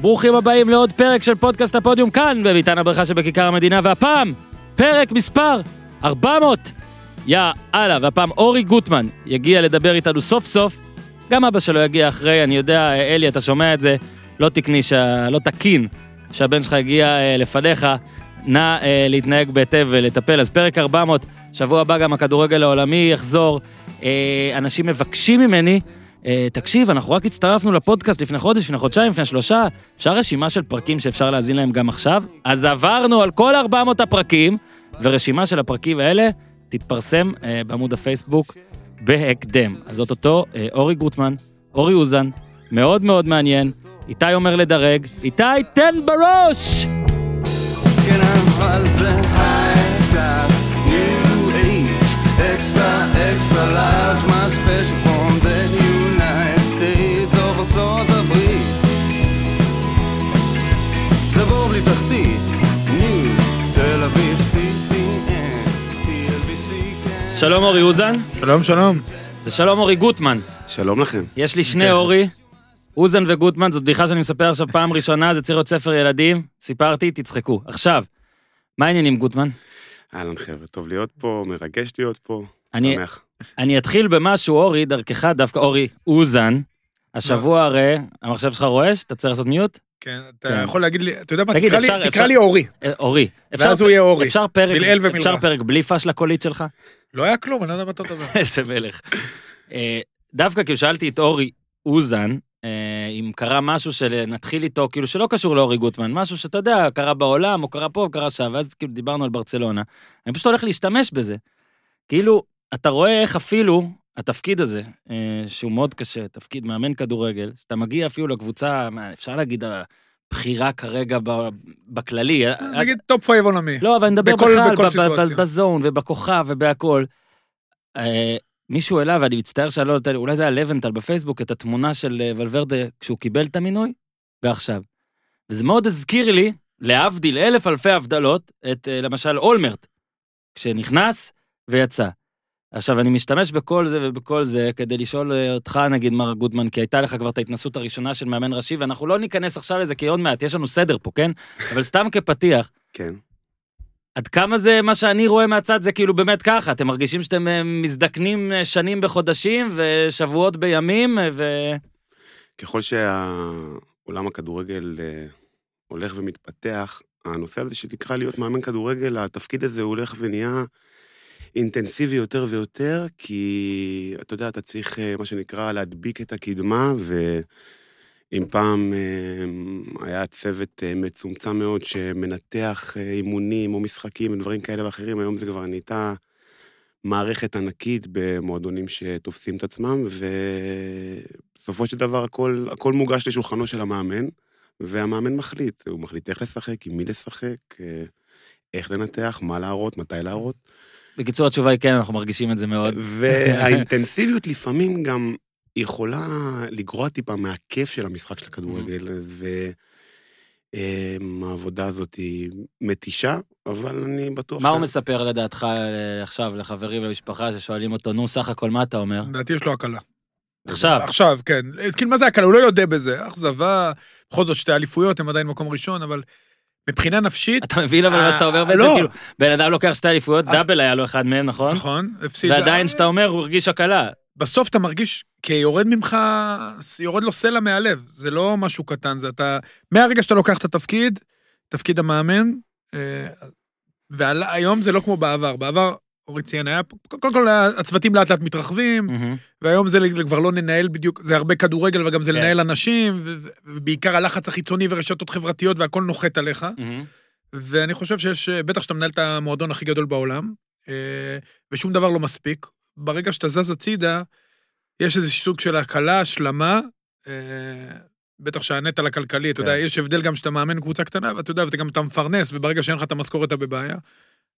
ברוכים הבאים לעוד פרק של פודקאסט הפודיום כאן, בביתן הברכה שבכיכר המדינה, והפעם, פרק מספר 400. יא אללה, והפעם אורי גוטמן יגיע לדבר איתנו סוף סוף. גם אבא שלו יגיע אחרי, אני יודע, אלי, אתה שומע את זה, לא תקני, שה... לא תקין שהבן שלך הגיע אה, לפניך. נא אה, להתנהג בהיטב ולטפל. אז פרק 400, שבוע הבא גם הכדורגל העולמי יחזור. אה, אנשים מבקשים ממני, תקשיב, אנחנו רק הצטרפנו לפודקאסט לפני חודש, לפני חודשיים, לפני שלושה, אפשר רשימה של פרקים שאפשר להאזין להם גם עכשיו? אז עברנו על כל 400 הפרקים, ורשימה של הפרקים האלה תתפרסם אה, בעמוד הפייסבוק בהקדם. אז אותו אה, אורי גוטמן, אורי אוזן, מאוד מאוד מעניין. איתי אומר לדרג, איתי תן בראש! age, extra extra שלום אורי אוזן, שלום, שלום. זה שלום אורי גוטמן. שלום לכם. יש לי שני אורי, אוזן וגוטמן, זו בדיחה שאני מספר עכשיו פעם ראשונה, זה צריך להיות ספר ילדים, סיפרתי, תצחקו. עכשיו, מה העניינים גוטמן? אהלן חבר'ה, טוב להיות פה, מרגש להיות פה. אני- שמח. אני אתחיל במשהו, אורי, דרכך, דווקא אורי אוזן. השבוע הרי, המחשב שלך רועש, אתה צריך לעשות מיוט? כן, אתה כן. יכול להגיד לי, אתה יודע מה, תגיד, תקרא לי- אפשר- תקרא אפשר- לי אורי. אה, אורי. אפשר- ואז הוא יהיה אורי. אפשר פרק, בלעיל ומלרע. אפשר פרק בלי פשלה קולית שלך? לא היה כלום, אני לא יודע מה אתה מדבר. איזה מלך. אה, דווקא כאילו שאלתי את אורי אוזן, אה, אם קרה משהו שנתחיל איתו, כאילו שלא קשור לאורי גוטמן, משהו שאתה יודע, קרה בעולם, או קרה פה, או קרה שם, ואז כאילו דיברנו על ברצלונה. אני פשוט הולך להשתמש בזה. כאילו, אתה רואה איך אפילו התפקיד הזה, אה, שהוא מאוד קשה, תפקיד מאמן כדורגל, שאתה מגיע אפילו לקבוצה, מה, אפשר להגיד, הבכירה כרגע בכללי. אה, נגיד top five עולמי. לא, אבל אני מדבר בכל- בכלל, בכל ב- ב- סיטואציה. ב- בזון ובכוכב ובהכל. אה, מישהו העלה, ואני מצטער שאני לא יודע, אולי זה היה לבנטל בפייסבוק, את התמונה של אה, ולוורדה כשהוא קיבל את המינוי, ועכשיו. וזה מאוד הזכיר לי, להבדיל אלף אלפי הבדלות, את אה, למשל אולמרט, כשנכנס ויצא. עכשיו, אני משתמש בכל זה ובכל זה כדי לשאול אה, אותך, נגיד, מר גודמן, כי הייתה לך כבר את ההתנסות הראשונה של מאמן ראשי, ואנחנו לא ניכנס עכשיו לזה, כי עוד מעט, יש לנו סדר פה, כן? אבל סתם כפתיח, כן. עד כמה זה מה שאני רואה מהצד זה כאילו באמת ככה, אתם מרגישים שאתם אה, מזדקנים אה, שנים בחודשים ושבועות בימים, ו... ככל שהעולם הכדורגל הולך ומתפתח, הנושא הזה שנקרא להיות מאמן כדורגל, התפקיד הזה הולך ונהיה אינטנסיבי יותר ויותר, כי אתה יודע, אתה צריך, אה, מה שנקרא, להדביק את הקדמה, ואם פעם אה, היה צוות אה, מצומצם מאוד שמנתח אימונים או משחקים ודברים כאלה ואחרים, היום זה כבר נהייתה מערכת ענקית במועדונים שתופסים את עצמם, ובסופו של דבר הכל, הכל מוגש לשולחנו של המאמן, והמאמן מחליט, הוא מחליט איך לשחק, עם מי לשחק, איך לנתח, מה להראות, מתי להראות. בקיצור, התשובה היא כן, אנחנו מרגישים את זה מאוד. והאינטנסיביות לפעמים גם יכולה לגרוע טיפה מהכיף של המשחק של הכדורגל, אז העבודה הזאת היא מתישה, אבל אני בטוח מה הוא מספר לדעתך אה, עכשיו לחברים ולמשפחה ששואלים אותו, נו, סך הכל מה אתה אומר? לדעתי יש לו הקלה. עכשיו, עכשיו, כן. כאילו, מה זה הקלה? הוא לא יודע בזה. אכזבה, בכל זאת שתי אליפויות, הם עדיין מקום ראשון, אבל מבחינה נפשית, אתה מבין אבל מה שאתה אומר בעצם? לא. כאילו, בן אדם לוקח שתי אליפויות. דאבל היה לו אחד מהם, נכון? נכון, הפסיד. ועדיין שאתה אומר, הוא הרגיש הקלה. בסוף אתה מרגיש, כי יורד ממך, יורד לו סלע מהלב. זה לא משהו קטן, זה אתה... מהרגע שאתה לוקח את התפקיד, תפקיד המאמן, אה, והיום זה לא כמו בעבר. בעבר, אורי ציין, היה... קודם כל, הצוותים לאט לאט מתרחבים, מהמם. והיום זה כבר לא ננהל בדיוק, זה הרבה כדורגל וגם זה כן. לנהל אנשים, ובעיקר הלחץ החיצוני ורשתות חברתיות והכל נוחת עליך. מהמם. ואני חושב שיש, בטח שאתה מנהל את המועדון הכי גדול בעולם, אה, ושום דבר לא מספיק. ברגע שאתה זז הצידה, יש איזה סוג של הקלה, השלמה, אה, בטח שהנטל הכלכלי, אתה יודע, כן. יש הבדל גם שאתה מאמן קבוצה קטנה, ואתה יודע, ואתה גם אתה מפרנס, וברגע שאין לך את המשכורת אתה בבעיה.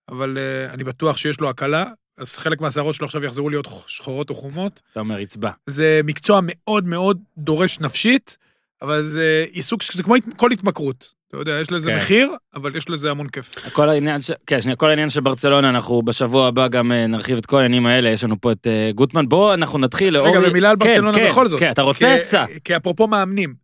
אבל אה, אני בטוח שיש לו הקלה, אז חלק מהשערות שלו עכשיו יחזרו להיות שחורות או חומות. אתה אומר, יצבע. זה מקצוע מאוד מאוד דורש נפשית, אבל זה עיסוק, זה כמו כל התמכרות. אתה יודע, יש לזה כן. מחיר, אבל יש לזה המון כיף. כל העניין, ש... כן, שנייה, כל העניין של ברצלונה, אנחנו בשבוע הבא גם אה, נרחיב את כל העניינים האלה, יש לנו פה את אה, גוטמן. בואו אנחנו נתחיל לאורי. רגע, במילה על כן, ברצלונה כן, בכל זאת. כן, אתה רוצה? כי- סע. כי אפרופו מאמנים,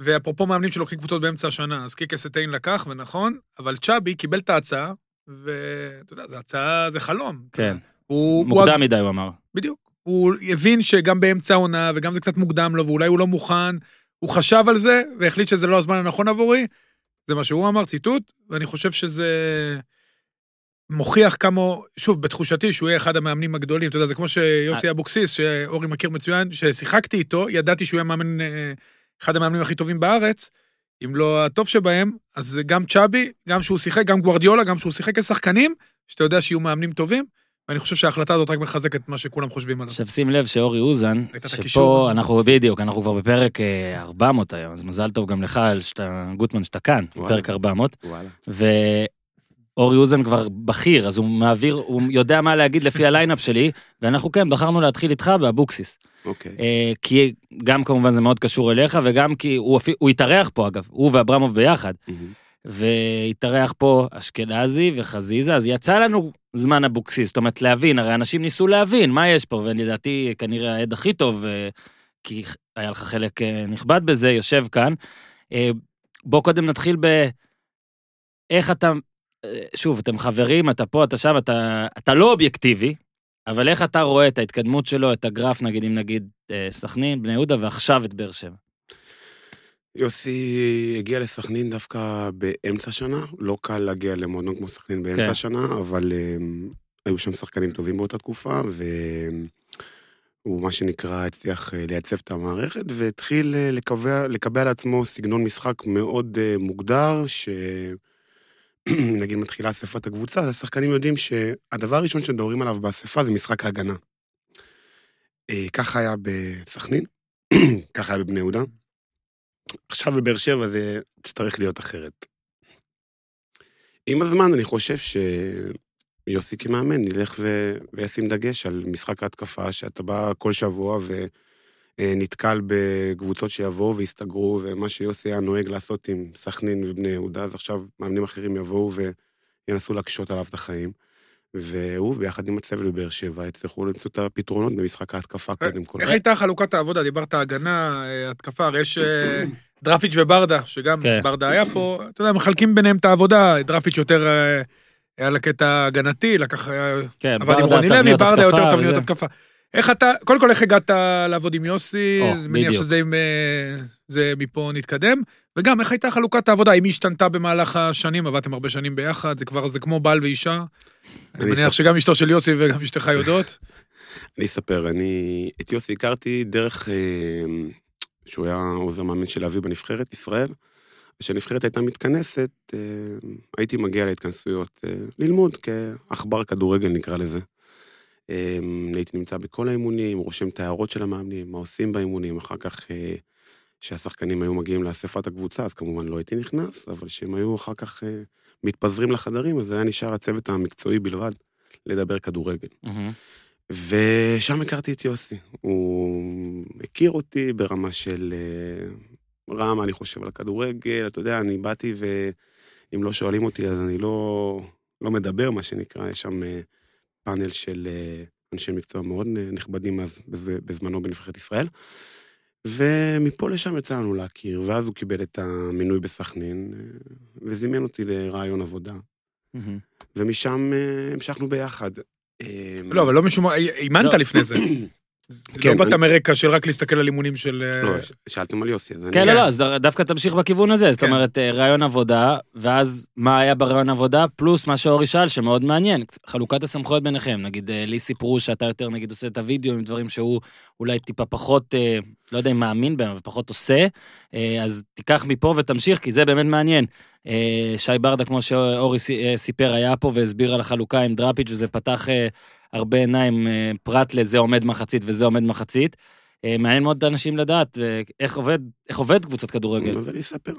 ואפרופו מאמנים שלוקחים קבוצות באמצע השנה, אז קיקס אטיין לקח, ונכון, אבל צ'אבי קיבל את ההצעה, ואתה יודע, זו הצעה, זה חלום. כן. הוא, הוא, מוקדם מדי, הוא אמר. בדיוק. הוא הבין שגם באמצע העונה, וגם זה קצת מוקדם לו, ואולי הוא לא מוכן, הוא חשב על זה, והחליט שזה לא הזמן הנכון עבורי. זה מה שהוא אמר, ציטוט, ואני חושב שזה מוכיח כמה, שוב, בתחושתי שהוא יהיה אחד המאמנים הגדולים. אתה יודע, זה כמו שיוסי אבוקסיס, שאורי מכיר מצוין, ששיחקתי איתו, ידעתי שהוא יהיה מאמן, אה, אחד המאמנים הכי טובים בארץ, אם לא הטוב שבהם, אז זה גם צ'אבי, גם שהוא שיחק, גם גוורדיולה, גם שהוא שיחק כשחקנים, שאתה יודע שיהיו מאמנים טובים, ואני חושב שההחלטה הזאת רק מחזקת את מה שכולם חושבים עליו. עכשיו שים לב שאורי אוזן, שפה הקישור? אנחנו בדיוק, אנחנו כבר בפרק אה, 400 היום, אז מזל טוב גם לך, שאתה, גוטמן, שאתה כאן, וואלה. בפרק 400, וואלה. ואורי אוזן כבר בכיר, אז הוא מעביר, הוא יודע מה להגיד לפי ה line-up שלי, ואנחנו כן, בחרנו להתחיל איתך באבוקסיס. אוקיי. אה, כי גם כמובן זה מאוד קשור אליך, וגם כי הוא, הוא התארח פה אגב, הוא ואברמוב ביחד. מהמם. והתארח פה אשכנזי וחזיזה, אז יצא לנו זמן אבוקסיס, זאת אומרת להבין, הרי אנשים ניסו להבין מה יש פה, ולדעתי כנראה העד הכי טוב, אה, כי היה לך חלק אה, נכבד בזה, יושב כאן. בוא קודם נתחיל ב... איך אתה, שוב, אתם חברים, אתה פה, אתה שם, אתה, אתה לא אובייקטיבי, אבל איך אתה רואה את ההתקדמות שלו, את הגרף, נגיד, אם נגיד אה, סכנין, בני יהודה, ועכשיו את באר שבע. יוסי הגיע לסכנין דווקא באמצע שנה, לא קל להגיע למועדון כמו סכנין באמצע כן. השנה, אבל um, היו שם שחקנים טובים באותה תקופה, והוא מה שנקרא הצליח אה, לייצב את המערכת, והתחיל אה, לקבע, לקבע לעצמו סגנון משחק מאוד מוגדר, ש... נגיד מתחילה אספת הקבוצה, אז השחקנים יודעים שהדבר הראשון שמדברים עליו באספה זה משחק ההגנה. אה, ככה היה בסכנין, ככה היה בבני יהודה. עכשיו בבאר שבע זה יצטרך להיות אחרת. עם הזמן אני חושב שיוסי כמאמן ילך ו... וישים דגש על משחק ההתקפה, שאתה בא כל שבוע ונתקל בקבוצות שיבואו ויסתגרו, ומה שיוסי היה נוהג לעשות עם סכנין ובני יהודה, אז עכשיו מאמנים אחרים יבואו וינסו להקשות עליו את החיים. והוא, ביחד עם הצוות בבאר שבע, יצטרכו למצוא את הפתרונות במשחק ההתקפה קודם כל. איך הייתה חלוקת העבודה? דיברת הגנה, אה, התקפה, הרי יש אה, דרפיץ' וברדה, שגם כן. ברדה היה פה, אתה יודע, מחלקים ביניהם את העבודה, דרפיץ' יותר אה, היה לקטע ההגנתי, לקח, כן, עבד עם ברדה, רוני לוי, תבניות ברדה יותר התקפה תבניות. התקפה. איך אתה, קודם כל איך הגעת לעבוד עם יוסי, או, מניח בדיוק. שזה עם, אה, זה מפה נתקדם, וגם איך הייתה חלוקת העבודה, האם היא השתנתה במהלך השנים, עבדתם הרבה שנים ביחד, זה כבר, זה כמו בעל ואישה. אני מניח אספר- שגם אשתו של יוסי וגם אשתך יודעות. אני אספר, אני את יוסי הכרתי דרך אה, שהוא היה עוזר מאמן של אבי בנבחרת ישראל. כשהנבחרת הייתה מתכנסת, אה, הייתי מגיע להתכנסויות, ללמוד כעכבר כדורגל נקרא לזה. אה, הייתי נמצא בכל האימונים, רושם את ההערות של המאמנים, מה עושים באימונים, אחר כך אה, כשהשחקנים היו מגיעים לאספת הקבוצה, אז כמובן לא הייתי נכנס, אבל כשהם היו אחר כך אה, מתפזרים לחדרים, אז היה נשאר הצוות המקצועי בלבד לדבר כדורגל. מהמם. ושם הכרתי את יוסי. הוא הכיר אותי ברמה של אה, רם, אני חושב על הכדורגל, אתה יודע, אני באתי ואם לא שואלים אותי אז אני לא, לא מדבר, מה שנקרא, יש שם אה, פאנל של אה, אנשי מקצוע מאוד אה, נכבדים אז, בז- בזמנו בנבחרת ישראל. ומפה לשם יצא לנו להכיר, ואז הוא קיבל את המינוי בסכנין, אה, וזימן אותי לרעיון עבודה. ומשם המשכנו ביחד. לא, אבל לא משום מה, אימנת לא. לפני זה. זה כן, לא באת אני- מרקע של רק להסתכל על אימונים של... אה, לא, ש- שאלתם על יוסי, אז אני... כן, לא, לא, אז ד- דווקא תמשיך בכיוון הזה, זאת כן. אומרת, אה, רעיון עבודה, ואז מה היה ברעיון עבודה, פלוס מה שאורי שאל, שמאוד מעניין, חלוקת הסמכויות ביניכם, נגיד, אה, לי סיפרו שאתה יותר, נגיד, עושה את הוידאו עם דברים שהוא אולי טיפה פחות, לא יודע אם מאמין בהם, אבל פחות עושה, אז תיקח מפה ותמשיך, כי זה באמת מעניין. שי ברדה, כמו שאורי סי- סיפר, היה פה והסביר על החלוקה עם דראפיץ', וזה פתח הרבה עיניים, אה, פרט לזה עומד מחצית וזה עומד מחצית. אה, מעניין מאוד את האנשים לדעת איך עובד, איך עובד קבוצת כדורגל. אז אני אספר.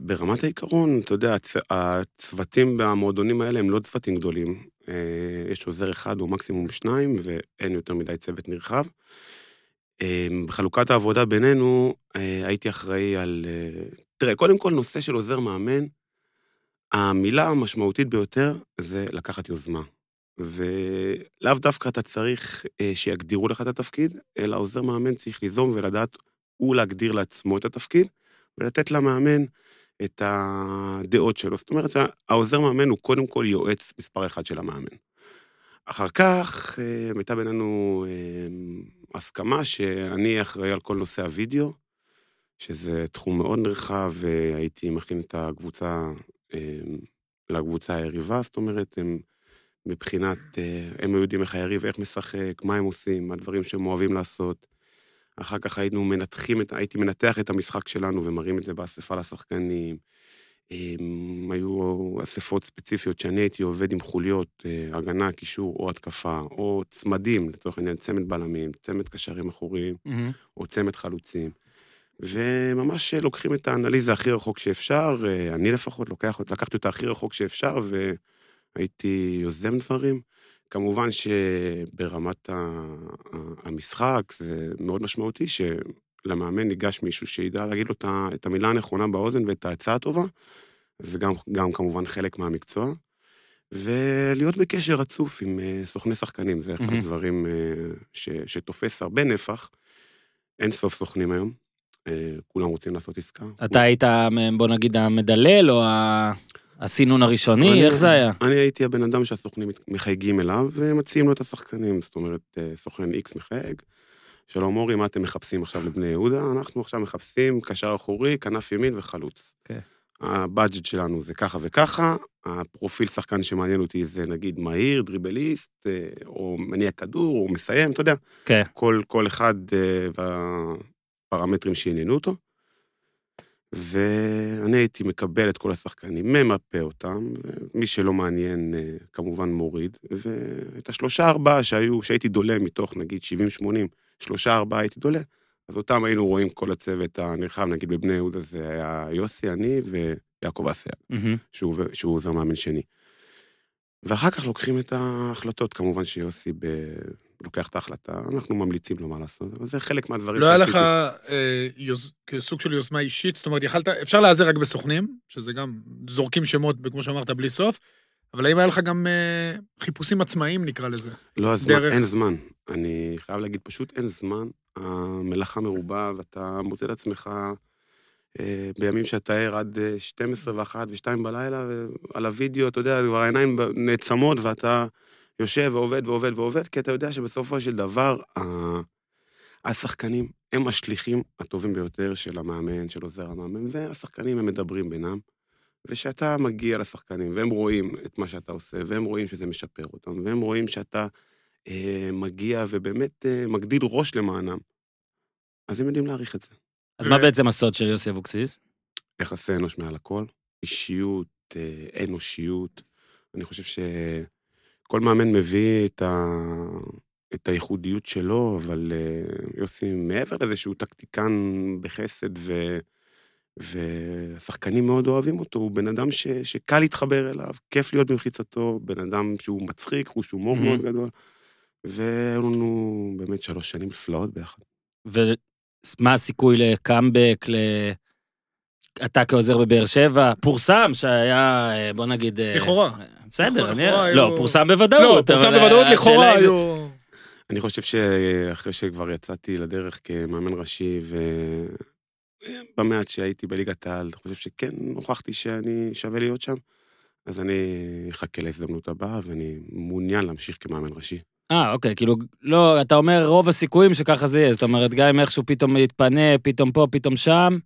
ברמת העיקרון, אתה יודע, הצ- הצוותים במועדונים האלה הם לא צוותים גדולים. אה, יש עוזר אחד או מקסימום שניים, ואין יותר מדי צוות נרחב. בחלוקת העבודה בינינו, הייתי אחראי על... אה, תראה, קודם כל, נושא של עוזר מאמן, המילה המשמעותית ביותר זה לקחת יוזמה. ולאו דווקא אתה צריך אה, שיגדירו לך את התפקיד, אלא עוזר מאמן צריך ליזום ולדעת הוא להגדיר לעצמו את התפקיד, ולתת למאמן את הדעות שלו. זאת אומרת, העוזר מאמן הוא קודם כל יועץ מספר אחד של המאמן. אחר כך אה, הייתה בינינו אה, הסכמה שאני אחראי על כל נושא הוידאו, שזה תחום מאוד נרחב, והייתי מכין את הקבוצה אה, לקבוצה היריבה, זאת אומרת, הם מבחינת, הם היו יודעים איך היריב, איך משחק, מה הם עושים, מה הדברים שהם אוהבים לעשות. אחר כך היינו מנתחים, את, הייתי מנתח את המשחק שלנו ומראים את זה באספה לשחקנים. הם, היו אספות ספציפיות שאני הייתי עובד עם חוליות, אה, הגנה, קישור או התקפה, או צמדים, לצורך העניין צמד בלמים, צמד קשרים אחוריים, או צמד חלוצים. וממש לוקחים את האנליזה הכי רחוק שאפשר, אה, אני לפחות לוקח, לקחתי אותה הכי רחוק שאפשר, והייתי יוזם דברים. כמובן שברמת המשחק זה מאוד משמעותי שלמאמן ניגש מישהו שידע להגיד לו את המילה הנכונה באוזן ואת העצה הטובה, זה גם, גם כמובן חלק מהמקצוע. ולהיות בקשר רצוף עם אה, סוכני שחקנים, זה אחד מהמם. הדברים אה, ש, שתופס הרבה נפח. אין סוף סוכנים היום, אה, כולם רוצים לעשות עסקה. אתה היית, בוא נגיד, המדלל או ה- הסינון הראשוני? אני- איך זה היה? אני הייתי הבן אדם שהסוכנים מחייגים אליו ומציעים לו את השחקנים. זאת אומרת, אה, סוכן איקס מחייג, שלום אורי, מה אתם מחפשים עכשיו לבני יהודה? אנחנו עכשיו מחפשים קשר אחורי, כנף ימין וחלוץ. כן. הבאג'ט שלנו זה ככה וככה, הפרופיל שחקן שמעניין אותי זה נגיד מהיר, דריבליסט, אה, או מניע כדור, או מסיים, אתה יודע. כן. כל, כל אחד אה, והפרמטרים שעניינו אותו. ואני הייתי מקבל את כל השחקנים, ממפה אותם, ומי שלא מעניין אה, כמובן מוריד, ואת השלושה ארבעה שהיו, שהייתי דולה מתוך נגיד 70-80, שלושה ארבעה הייתי דולה, אז אותם היינו רואים כל הצוות הנרחב, נגיד בבני יהודה זה היה יוסי, אני ויעקב אסיה, מהמם. שהוא, שהוא עוזר מאמן שני. ואחר כך לוקחים את ההחלטות, כמובן שיוסי ב... לוקח את ההחלטה, אנחנו ממליצים לו מה לעשות, אבל זה חלק מהדברים לא היה לך שעשיתי. אה, יוז- כסוג של יוזמה אישית, זאת אומרת, יכלת, אפשר להיעזר רק בסוכנים, שזה גם זורקים שמות, כמו שאמרת, בלי סוף, אבל האם היה לך גם אה, חיפושים עצמאיים, נקרא לזה? לא, הזמן, דרך- אין זמן. אני חייב להגיד, פשוט אין זמן. המלאכה מרובה, ואתה מוצא את עצמך אה, בימים שאתה ער עד אה, 12 ו-1 ו-2 בלילה, ועל הוידאו, אתה יודע, כבר העיניים נעצמות, ואתה יושב ועובד ועובד ועובד, כי אתה יודע שבסופו של דבר, השחקנים הם השליחים הטובים ביותר של המאמן, של עוזר המאמן, והשחקנים הם מדברים בינם. וכשאתה מגיע לשחקנים, והם רואים את מה שאתה עושה, והם רואים שזה משפר אותם, והם רואים שאתה אה, מגיע ובאמת אה, מגדיל ראש למענם, אז הם יודעים להעריך את זה. אז מה בעצם הסוד של יוסי אבוקסיס? יחסי אנוש מעל הכל, אישיות, אה, אנושיות. אני חושב שכל מאמן מביא את, ה... את הייחודיות שלו, אבל אה, יוסי, מעבר לזה שהוא טקטיקן בחסד ו... והשחקנים מאוד אוהבים אותו, הוא בן אדם ש... שקל להתחבר אליו, כיף להיות במחיצתו, בן אדם שהוא מצחיק, חוש הומור Mhm. מאוד גדול, והיו לנו באמת שלוש שנים נפלאות ביחד. ומה הסיכוי לקאמבק, ל... אתה כעוזר בבאר שבע, פורסם שהיה, אה, בוא נגיד... אה, לכאורה. בסדר, לכאורה אני... היו- לא, פורסם בוודאות. לא, פורסם בוודאות, לכאורה היו... אני חושב שאחרי שכבר יצאתי לדרך כמאמן ראשי, ובמעט שהייתי בליגת העל, אני חושב שכן הוכחתי שאני שווה להיות שם, אז אני אחכה להזדמנות הבאה, ואני מעוניין להמשיך כמאמן ראשי. אה, אוקיי, כאילו, לא, אתה אומר רוב הסיכויים שככה זה יהיה, זאת אומרת, גם אם איכשהו פתאום יתפנה, פתאום פה, פתאום שם,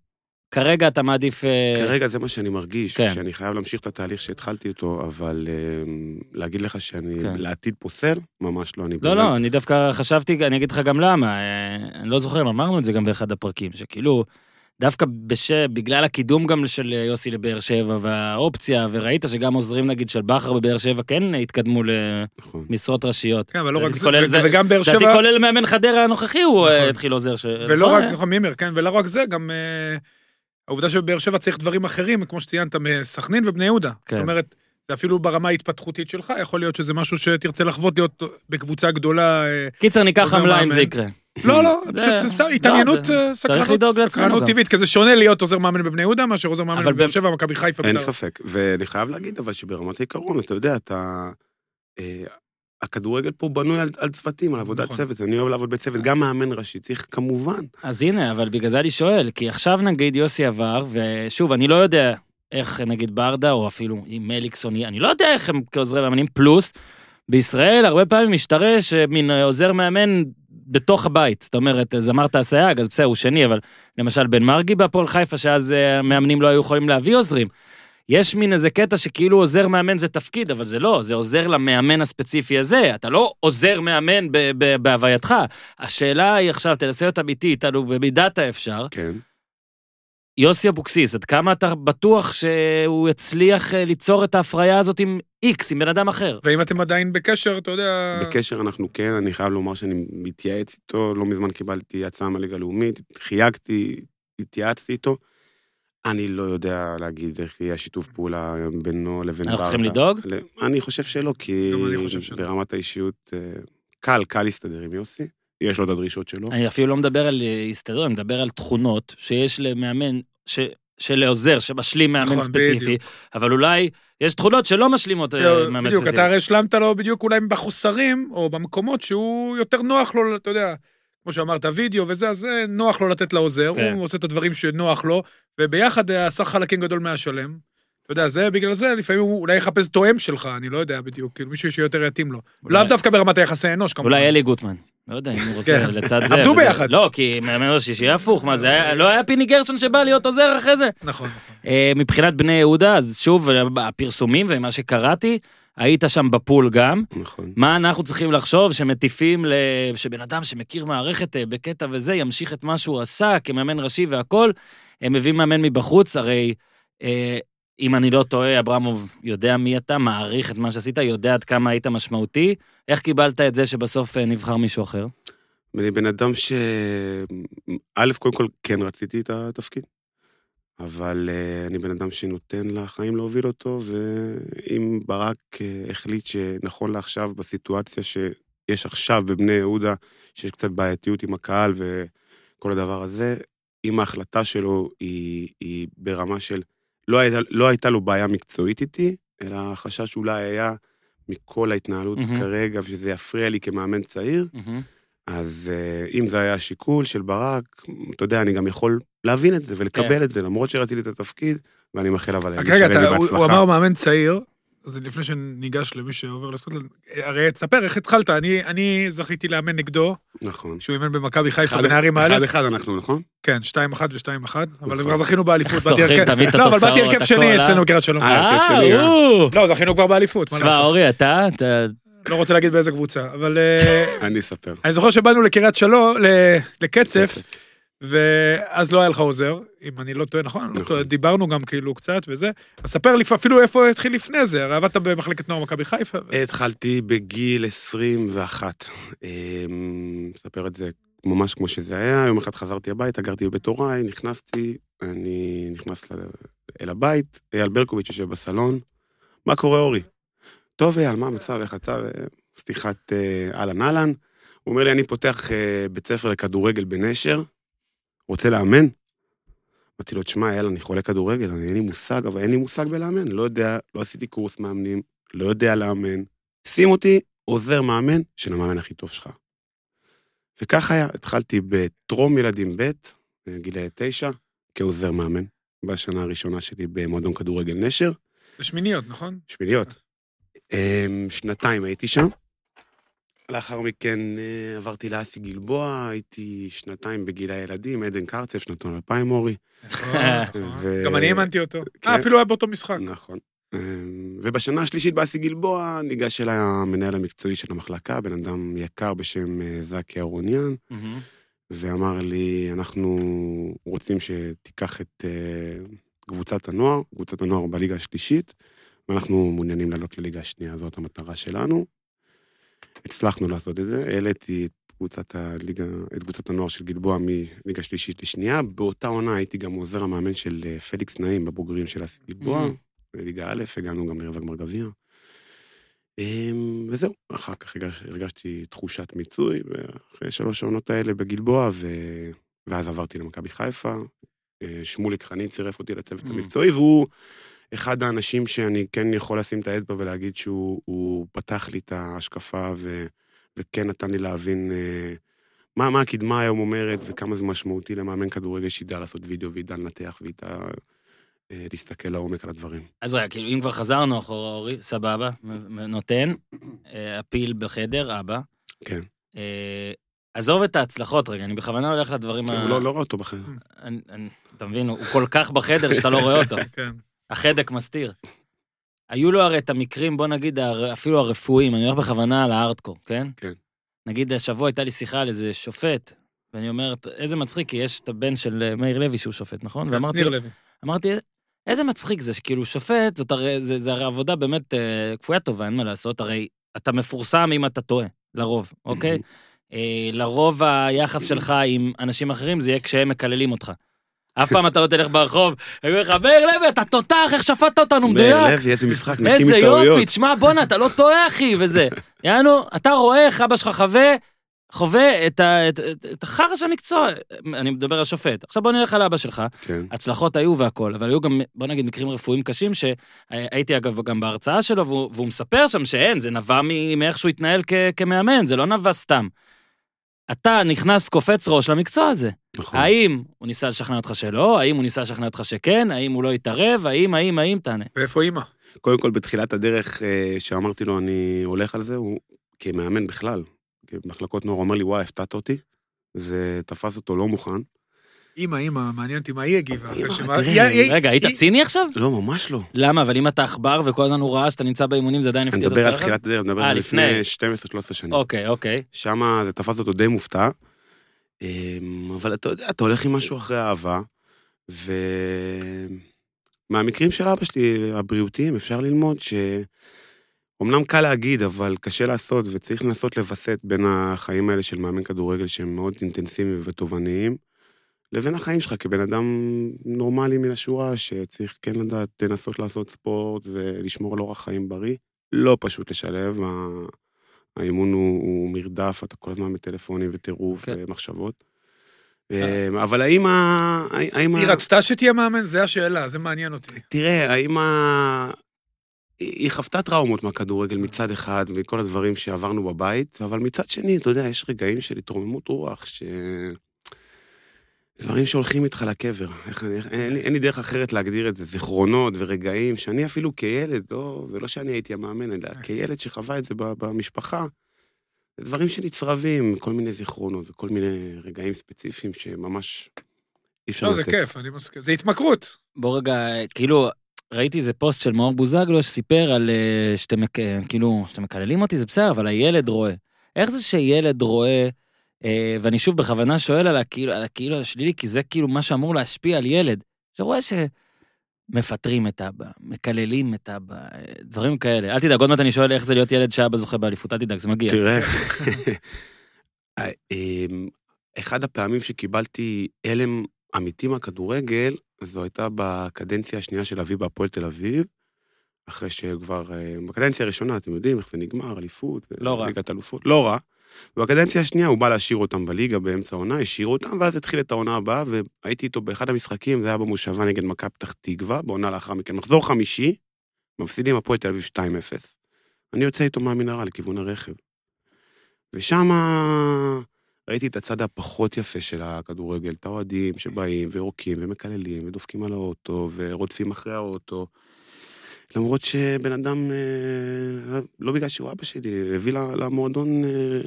כרגע אתה מעדיף... אה, כרגע זה מה שאני מרגיש, כן. שאני חייב להמשיך את התהליך שהתחלתי אותו, אבל אה, להגיד לך שאני כן. לעתיד פוסל, ממש לא. אני לא, באמת- לא, אני דווקא חשבתי, אני אגיד לך גם למה, אה, אני לא זוכר אם אמרנו את זה גם באחד הפרקים, שכאילו, דווקא בש... בגלל הקידום גם של יוסי לבאר שבע והאופציה, וראית שגם עוזרים נגיד של בכר בבאר שבע כן התקדמו נכון. למשרות ראשיות. כן, אבל לא רק לדעתי זה, כולל זה- וגם באר לדעתי שבע, כולל מאמן חדרה הנוכחי הוא נכון. התחיל עוזר ש... ולא נכון, רק, אה? נכון, מימר, כן, ולא רק זה, גם אה, העובדה שבבאר שבע צריך דברים אחרים, כמו שציינת, מסכנין ובני יהודה. כן. זאת אומרת, זה אפילו ברמה ההתפתחותית שלך, יכול להיות שזה משהו שתרצה לחוות להיות בקבוצה גדולה. אה, קיצר, ניקח עמלה אם. זה יקרה. לא, לא, פשוט לא, התעניינות, אה, סקרנות. טבעית, כי זה שונה להיות עוזר מאמן בבני יהודה מאשר עוזר מאמן בבאר שבע, מכבי חיפה. אין בית"ר. ספק, ואני חייב להגיד, אבל שברמת העיקרון, אתה יודע, אתה... אה, הכדורגל פה בנוי על, על צוותים, על עבודת נכון. צוות, אני אוהב לעבוד בצוות, גם מאמן ראשי, צריך כמובן. אז הנה, אבל בגלל זה אני שואל, כי עכשיו נגיד יוסי עבר, ושוב, אני לא יודע איך נגיד ברדה, או אפילו עם מליקסון, אני לא יודע איך הם כעוזרי מאמנים, פלוס, בישראל הרבה פעמים משתרש אה, מין אה, עוזר מאמן בתוך הבית. זאת אומרת, אז אמרת אסייג, אז בסדר, הוא שני, אבל למשל בן מרגי בהפועל חיפה, שאז אה, המאמנים לא היו יכולים להביא עוזרים. יש מין איזה קטע שכאילו עוזר מאמן זה תפקיד, אבל זה לא, זה עוזר למאמן הספציפי הזה. אתה לא עוזר מאמן ב- ב- בהווייתך. השאלה היא עכשיו, תנסה להיות אמיתי איתנו במידת האפשר. כן. יוסי אבוקסיס, עד כמה אתה בטוח שהוא יצליח אה, ליצור את ההפריה הזאת עם איקס, עם בן אדם אחר? ואם אתם עדיין בקשר, אתה יודע... בקשר אנחנו כן, אני חייב לומר שאני מתייעץ איתו, לא מזמן קיבלתי הצעה מהליגה הלאומית, חייגתי, התייעצתי איתו. אני לא יודע להגיד איך יהיה השיתוף פעולה בינו לבין אנחנו צריכים ברדה. לדאוג? אני חושב שלא, כי גם אני חושב שלא. ברמת האישיות, אה, קל, קל להסתדר עם יוסי. יש לו את הדרישות שלו. אני אפילו לא מדבר על אה, הסתדר, אני מדבר על תכונות שיש למאמן, ש... שלעוזר, שמשלים מאמן נכון, ספציפי, בדיוק. אבל אולי יש תכונות שלא משלימות אה, לא, מאמן בדיוק, ספציפי. אתה הרי השלמת לו בדיוק אולי בחוסרים, או במקומות שהוא יותר נוח לו, אתה יודע, כמו שאמרת, וידאו וזה, אז זה נוח לו לתת לעוזר, כן. הוא עושה את הדברים שנוח לו, וביחד אה, עשה חלקים גדול מהשלם. אתה יודע, זה בגלל זה, לפעמים הוא אולי יחפש תואם שלך, אני לא יודע בדיוק, כאילו מישהו שיותר יתאים לו. אולי- לאו דווקא ברמת היחסי אנוש, כמובן. אולי אלי גוטמן. לא יודע אם הוא רוצה כן. לצד זה. עבדו ביחד. לא, כי מאמן ראשי שיהיה הפוך, מה זה היה, לא היה פיני גרשון שבא להיות עוזר אחרי זה? נכון, נכון. אה, מבחינת בני יהודה, אז שוב, הפרסומים ומה שקראתי, היית שם בפול גם. נכון. מה אנחנו צריכים לחשוב שמטיפים ל... שבן אדם שמכיר מערכת אה, בקטע וזה, ימשיך את מה שהוא עשה כמאמן ראשי והכל, הם מביאים מאמן מבחוץ, הרי אה, אם אני לא טועה, אברמוב יודע מי אתה, מעריך את מה שעשית, יודע עד כמה היית משמעותי. איך קיבלת את זה שבסוף אה, נבחר מישהו אחר? אני בן אדם ש... א', קודם כל כן רציתי את התפקיד, אבל אה, אני בן אדם שנותן לחיים להוביל אותו, ואם ברק אה, החליט שנכון לעכשיו, בסיטואציה שיש עכשיו בבני יהודה, שיש קצת בעייתיות עם הקהל וכל הדבר הזה, אם ההחלטה שלו היא, היא ברמה של... לא הייתה, לא הייתה לו בעיה מקצועית איתי, אלא החשש אולי היה מכל ההתנהלות מהמם. כרגע, ושזה יפריע לי כמאמן צעיר. אז uh, אם זה היה השיקול של ברק, אתה יודע, אני גם יכול להבין את זה ולקבל כן. את זה, למרות שרציתי את התפקיד, ואני מאחל אבל רק רגע, אתה- הוא. הוא אמר מאמן צעיר, אז לפני שניגש למי שעובר לסקוטלנד, הרי תספר איך התחלת, אני- אני זכיתי לאמן נגדו, נכון. כשהוא אימן במכבי חיפה בנערים א', אחד אחד אנחנו, נכון? כן, 2-1 ו-2-1, אבל נכון. כבר זכינו באליפות. הרכב- תמיד את לא, אבל התוצאות, באתי הרכב שני אה? אצלנו קריית שלום. אה, אה, הרכב אה. לא, זכינו כבר באליפות, מה תשמע, לעשות? אורי, אתה, אתה... לא רוצה להגיד באיזה קבוצה, אבל אה, אני אספר. אני זוכר שבאנו לקריית שלום, לקצף, ואז לא היה לך עוזר, אם אני לא טועה, נכון? לא נכון. טועה, דיברנו גם כאילו קצת וזה. אז ספר לי אפילו איפה התחיל לפני זה, הרי עבדת במחלקת נוער מכבי חיפה. התחלתי בגיל 21. אמ, אספר את זה ממש כמו שזה היה, יום אחד חזרתי הביתה, גרתי בבית הוריי, נכנסתי, אני נכנס אל הבית, אייל ברקוביץ' יושב בסלון, מה קורה אורי? טוב אייל, מה המצב, איך אתה? שיחת אה, אהלן אהלן. הוא אומר לי, אני פותח אה, בית ספר לכדורגל בנשר, רוצה לאמן? אמרתי לו, תשמע, אייל, אני חולה כדורגל, אני אין לי מושג, אבל אין לי מושג בלאמן. לא יודע, לא עשיתי קורס מאמנים, לא יודע לאמן. שים אותי עוזר מאמן של המאמן הכי טוב שלך. וכך היה, התחלתי בטרום ילדים ב', גילאי תשע, כעוזר מאמן, בשנה הראשונה שלי במועדון כדורגל נשר, לשמיניות, נכון? שמיניות. אמ, שנתיים הייתי שם. לאחר מכן אה, עברתי לאסי גלבוע, הייתי שנתיים בגיל הילדים, עדן קרצף, שנתון 2000 אורי. ו- גם אני האמנתי אותו. כן. אה, אפילו היה באותו משחק. נכון. אמ, ובשנה השלישית באסי גלבוע ניגש אליי המנהל המקצועי של המחלקה, בן אדם יקר בשם אה, זקי אהרוניאן. ואמר לי, אנחנו רוצים שתיקח את אה, קבוצת הנוער, קבוצת הנוער בליגה השלישית, ואנחנו מעוניינים לעלות לליגה השנייה, זאת המטרה שלנו. הצלחנו לעשות את זה, העליתי את קבוצת הליגה, את קבוצת הנוער של גלבוע מליגה שלישית לשנייה. באותה עונה הייתי גם עוזר המאמן של אה, פליקס נעים בבוגרים של אסי גלבוע, Mm. בליגה א', הגענו גם לרבע גמר גביע. אמ, וזהו, אחר כך הרגש, הרגשתי תחושת מיצוי, ואחרי שלוש העונות האלה בגלבוע, ו... ואז עברתי למכבי חיפה. אה, שמוליק חנין צירף אותי לצוות Mm. המקצועי, והוא אחד האנשים שאני כן יכול לשים את האצבע ולהגיד שהוא הוא פתח לי את ההשקפה ו, וכן נתן לי להבין אה, מה, מה הקדמה היום אומרת וכמה זה משמעותי למאמן כדורגל שידע לעשות וידאו וידע לנתח וידע אה, להסתכל לעומק על הדברים. אז רגע, כאילו, אם כבר חזרנו אחורה, אורי, סבבה, נותן, אה, הפיל בחדר, אבא. כן. אה, עזוב את ההצלחות רגע, אני בכוונה הולך לדברים ה... הוא לא, לא רואה אותו בחדר. אתה מבין, הוא כל כך בחדר שאתה לא רואה אותו. כן. החדק מסתיר. היו לו הרי את המקרים, בוא נגיד, אפילו הרפואיים, אני הולך בכוונה על הארדקור, כן? כן. נגיד, השבוע הייתה לי שיחה על איזה שופט, ואני אומר, איזה מצחיק, כי יש את הבן של אה, מאיר לוי שהוא שופט, נכון? ואמרתי, שניר לוי. אמרתי, איזה מצחיק זה, שכאילו שופט, זאת הרי, זה, זה הרי עבודה באמת אה, כפויה טובה, אין מה לעשות, הרי אתה מפורסם אם אתה טועה, לרוב, אוקיי? אה, לרוב היחס שלך עם אנשים אחרים זה יהיה כשהם מקללים אותך. אף פעם אתה לא תלך ברחוב, הם אומרים לך, מאיר לוי, אתה תותח, איך שפטת אותנו, מאיר מדויק. לוי, איזה משחק, נקים איזה מטעויות. יופי, תשמע, בואנה, אתה לא טועה, אחי, וזה. יענו, אתה רואה איך אבא שלך חווה, חווה את, ה, את, את, את החרא של המקצוע. אני מדבר על שופט. עכשיו בוא נלך על אבא שלך. כן. הצלחות היו והכל, אבל היו גם, בוא נגיד, מקרים רפואיים קשים, שהייתי אגב גם בהרצאה שלו, והוא, והוא מספר שם שאין, זה נבע מאיך שהוא התנהל כ, כמאמן, זה לא נבע סתם. אתה נכנס, קופץ ראש למקצוע הזה. נכון. האם הוא ניסה לשכנע אותך שלא? האם הוא ניסה לשכנע אותך שכן? האם הוא לא התערב? האם, האם, האם, תענה. ואיפה אימא? קודם כל, בתחילת הדרך, אה, שאמרתי לו, אני הולך על זה, הוא כמאמן בכלל, במחלקות נוער, אומר לי, וואי, הפתעת אותי. זה תפס אותו לא מוכן. אימא, אימא, מעניין אותי מה היא הגיבה. אימא, תראה, רגע, היית ציני עכשיו? לא, ממש לא. למה? אבל אם אתה עכבר וכל הזמן הוא ראה שאתה נמצא באימונים, זה עדיין אני הפתיע אותך? מדבר על? תחילת הדרך, אני מדבר אה, על לפני. לפני 12-13 שנים. אוקיי, אוקיי. שם זה תפס אותו די מופתע. אמ, אבל אתה יודע, אתה הולך עם משהו אחרי אהבה, ומהמקרים של אבא שלי, הבריאותיים, אפשר ללמוד ש... אמנם קל להגיד, אבל קשה לעשות, וצריך לנסות לווסת בין החיים האלה של מאמן כדורגל, שהם מאוד אינטנסיביים ותובעניים, לבין החיים שלך כבן אדם נורמלי מן השורה, שצריך כן לדעת לנסות לעשות ספורט ולשמור על אורח חיים בריא. לא פשוט לשלב, ה- האימון הוא, הוא מרדף, אתה כל הזמן בטלפונים וטירוף כן. ומחשבות. אמ, אבל האם ה... האם ה... היא רצתה שתהיה מאמן? זה השאלה, זה מעניין אותי. תראה, האם ה... היא חוותה טראומות מהכדורגל מצד אחד, וכל הדברים שעברנו בבית, אבל מצד שני, אתה יודע, יש רגעים של התרוממות רוח, ש... דברים שהולכים איתך לקבר. איך, אני- איך, אין, לי, אין לי דרך אחרת להגדיר את זה, זיכרונות ורגעים, שאני אפילו כילד, לא, זה לא שאני הייתי המאמן, אלא כילד שחווה את זה ב- במשפחה, זה דברים שנצרבים, כל מיני זיכרונות וכל מיני רגעים ספציפיים שממש אי אפשר לא, לתת. זה כיף, אני מסכים. זה התמכרות. בוא רגע, כאילו, ראיתי איזה פוסט של מאור בוזגלו שסיפר על אה, שאתם, אה, כאילו, שאתם מקללים אותי, זה בסדר, אבל הילד רואה. איך זה שילד רואה, אה, ואני שוב בכוונה שואל על הכאילו, על הכאילו השלילי, כי זה כאילו מה שאמור להשפיע על ילד, שרואה שמפטרים את אבא, מקללים את אבא, אה, דברים כאלה. אל תדאג, עוד מעט אני שואל איך זה להיות ילד שאבא זוכה באליפות, אל תדאג, זה מגיע. תראה, אה, אמ, אחד הפעמים שקיבלתי הלם אמיתי מהכדורגל, זו הייתה בקדנציה השנייה של אבי בהפועל תל אביב, אחרי שכבר, אה, בקדנציה הראשונה, אתם יודעים איך זה נגמר, אליפות, לא רע. ליגת אלופות, לא רע. בקדנציה השנייה הוא בא להשאיר אותם בליגה באמצע העונה, השאיר אותם, ואז התחיל את העונה הבאה, והייתי איתו באחד המשחקים, זה היה במושבה נגד מכבי פתח תקווה, בעונה לאחר מכן. מחזור חמישי, מפסידים הפועל תל אביב 2-0. אני יוצא איתו מהמנהרה לכיוון הרכב. ושם ראיתי את הצד הפחות יפה של הכדורגל, את האוהדים שבאים ויורקים ומקללים ודופקים על האוטו ורודפים אחרי האוטו. למרות שבן אדם, אה, לא בגלל שהוא אבא שלי, הביא למועדון, אה,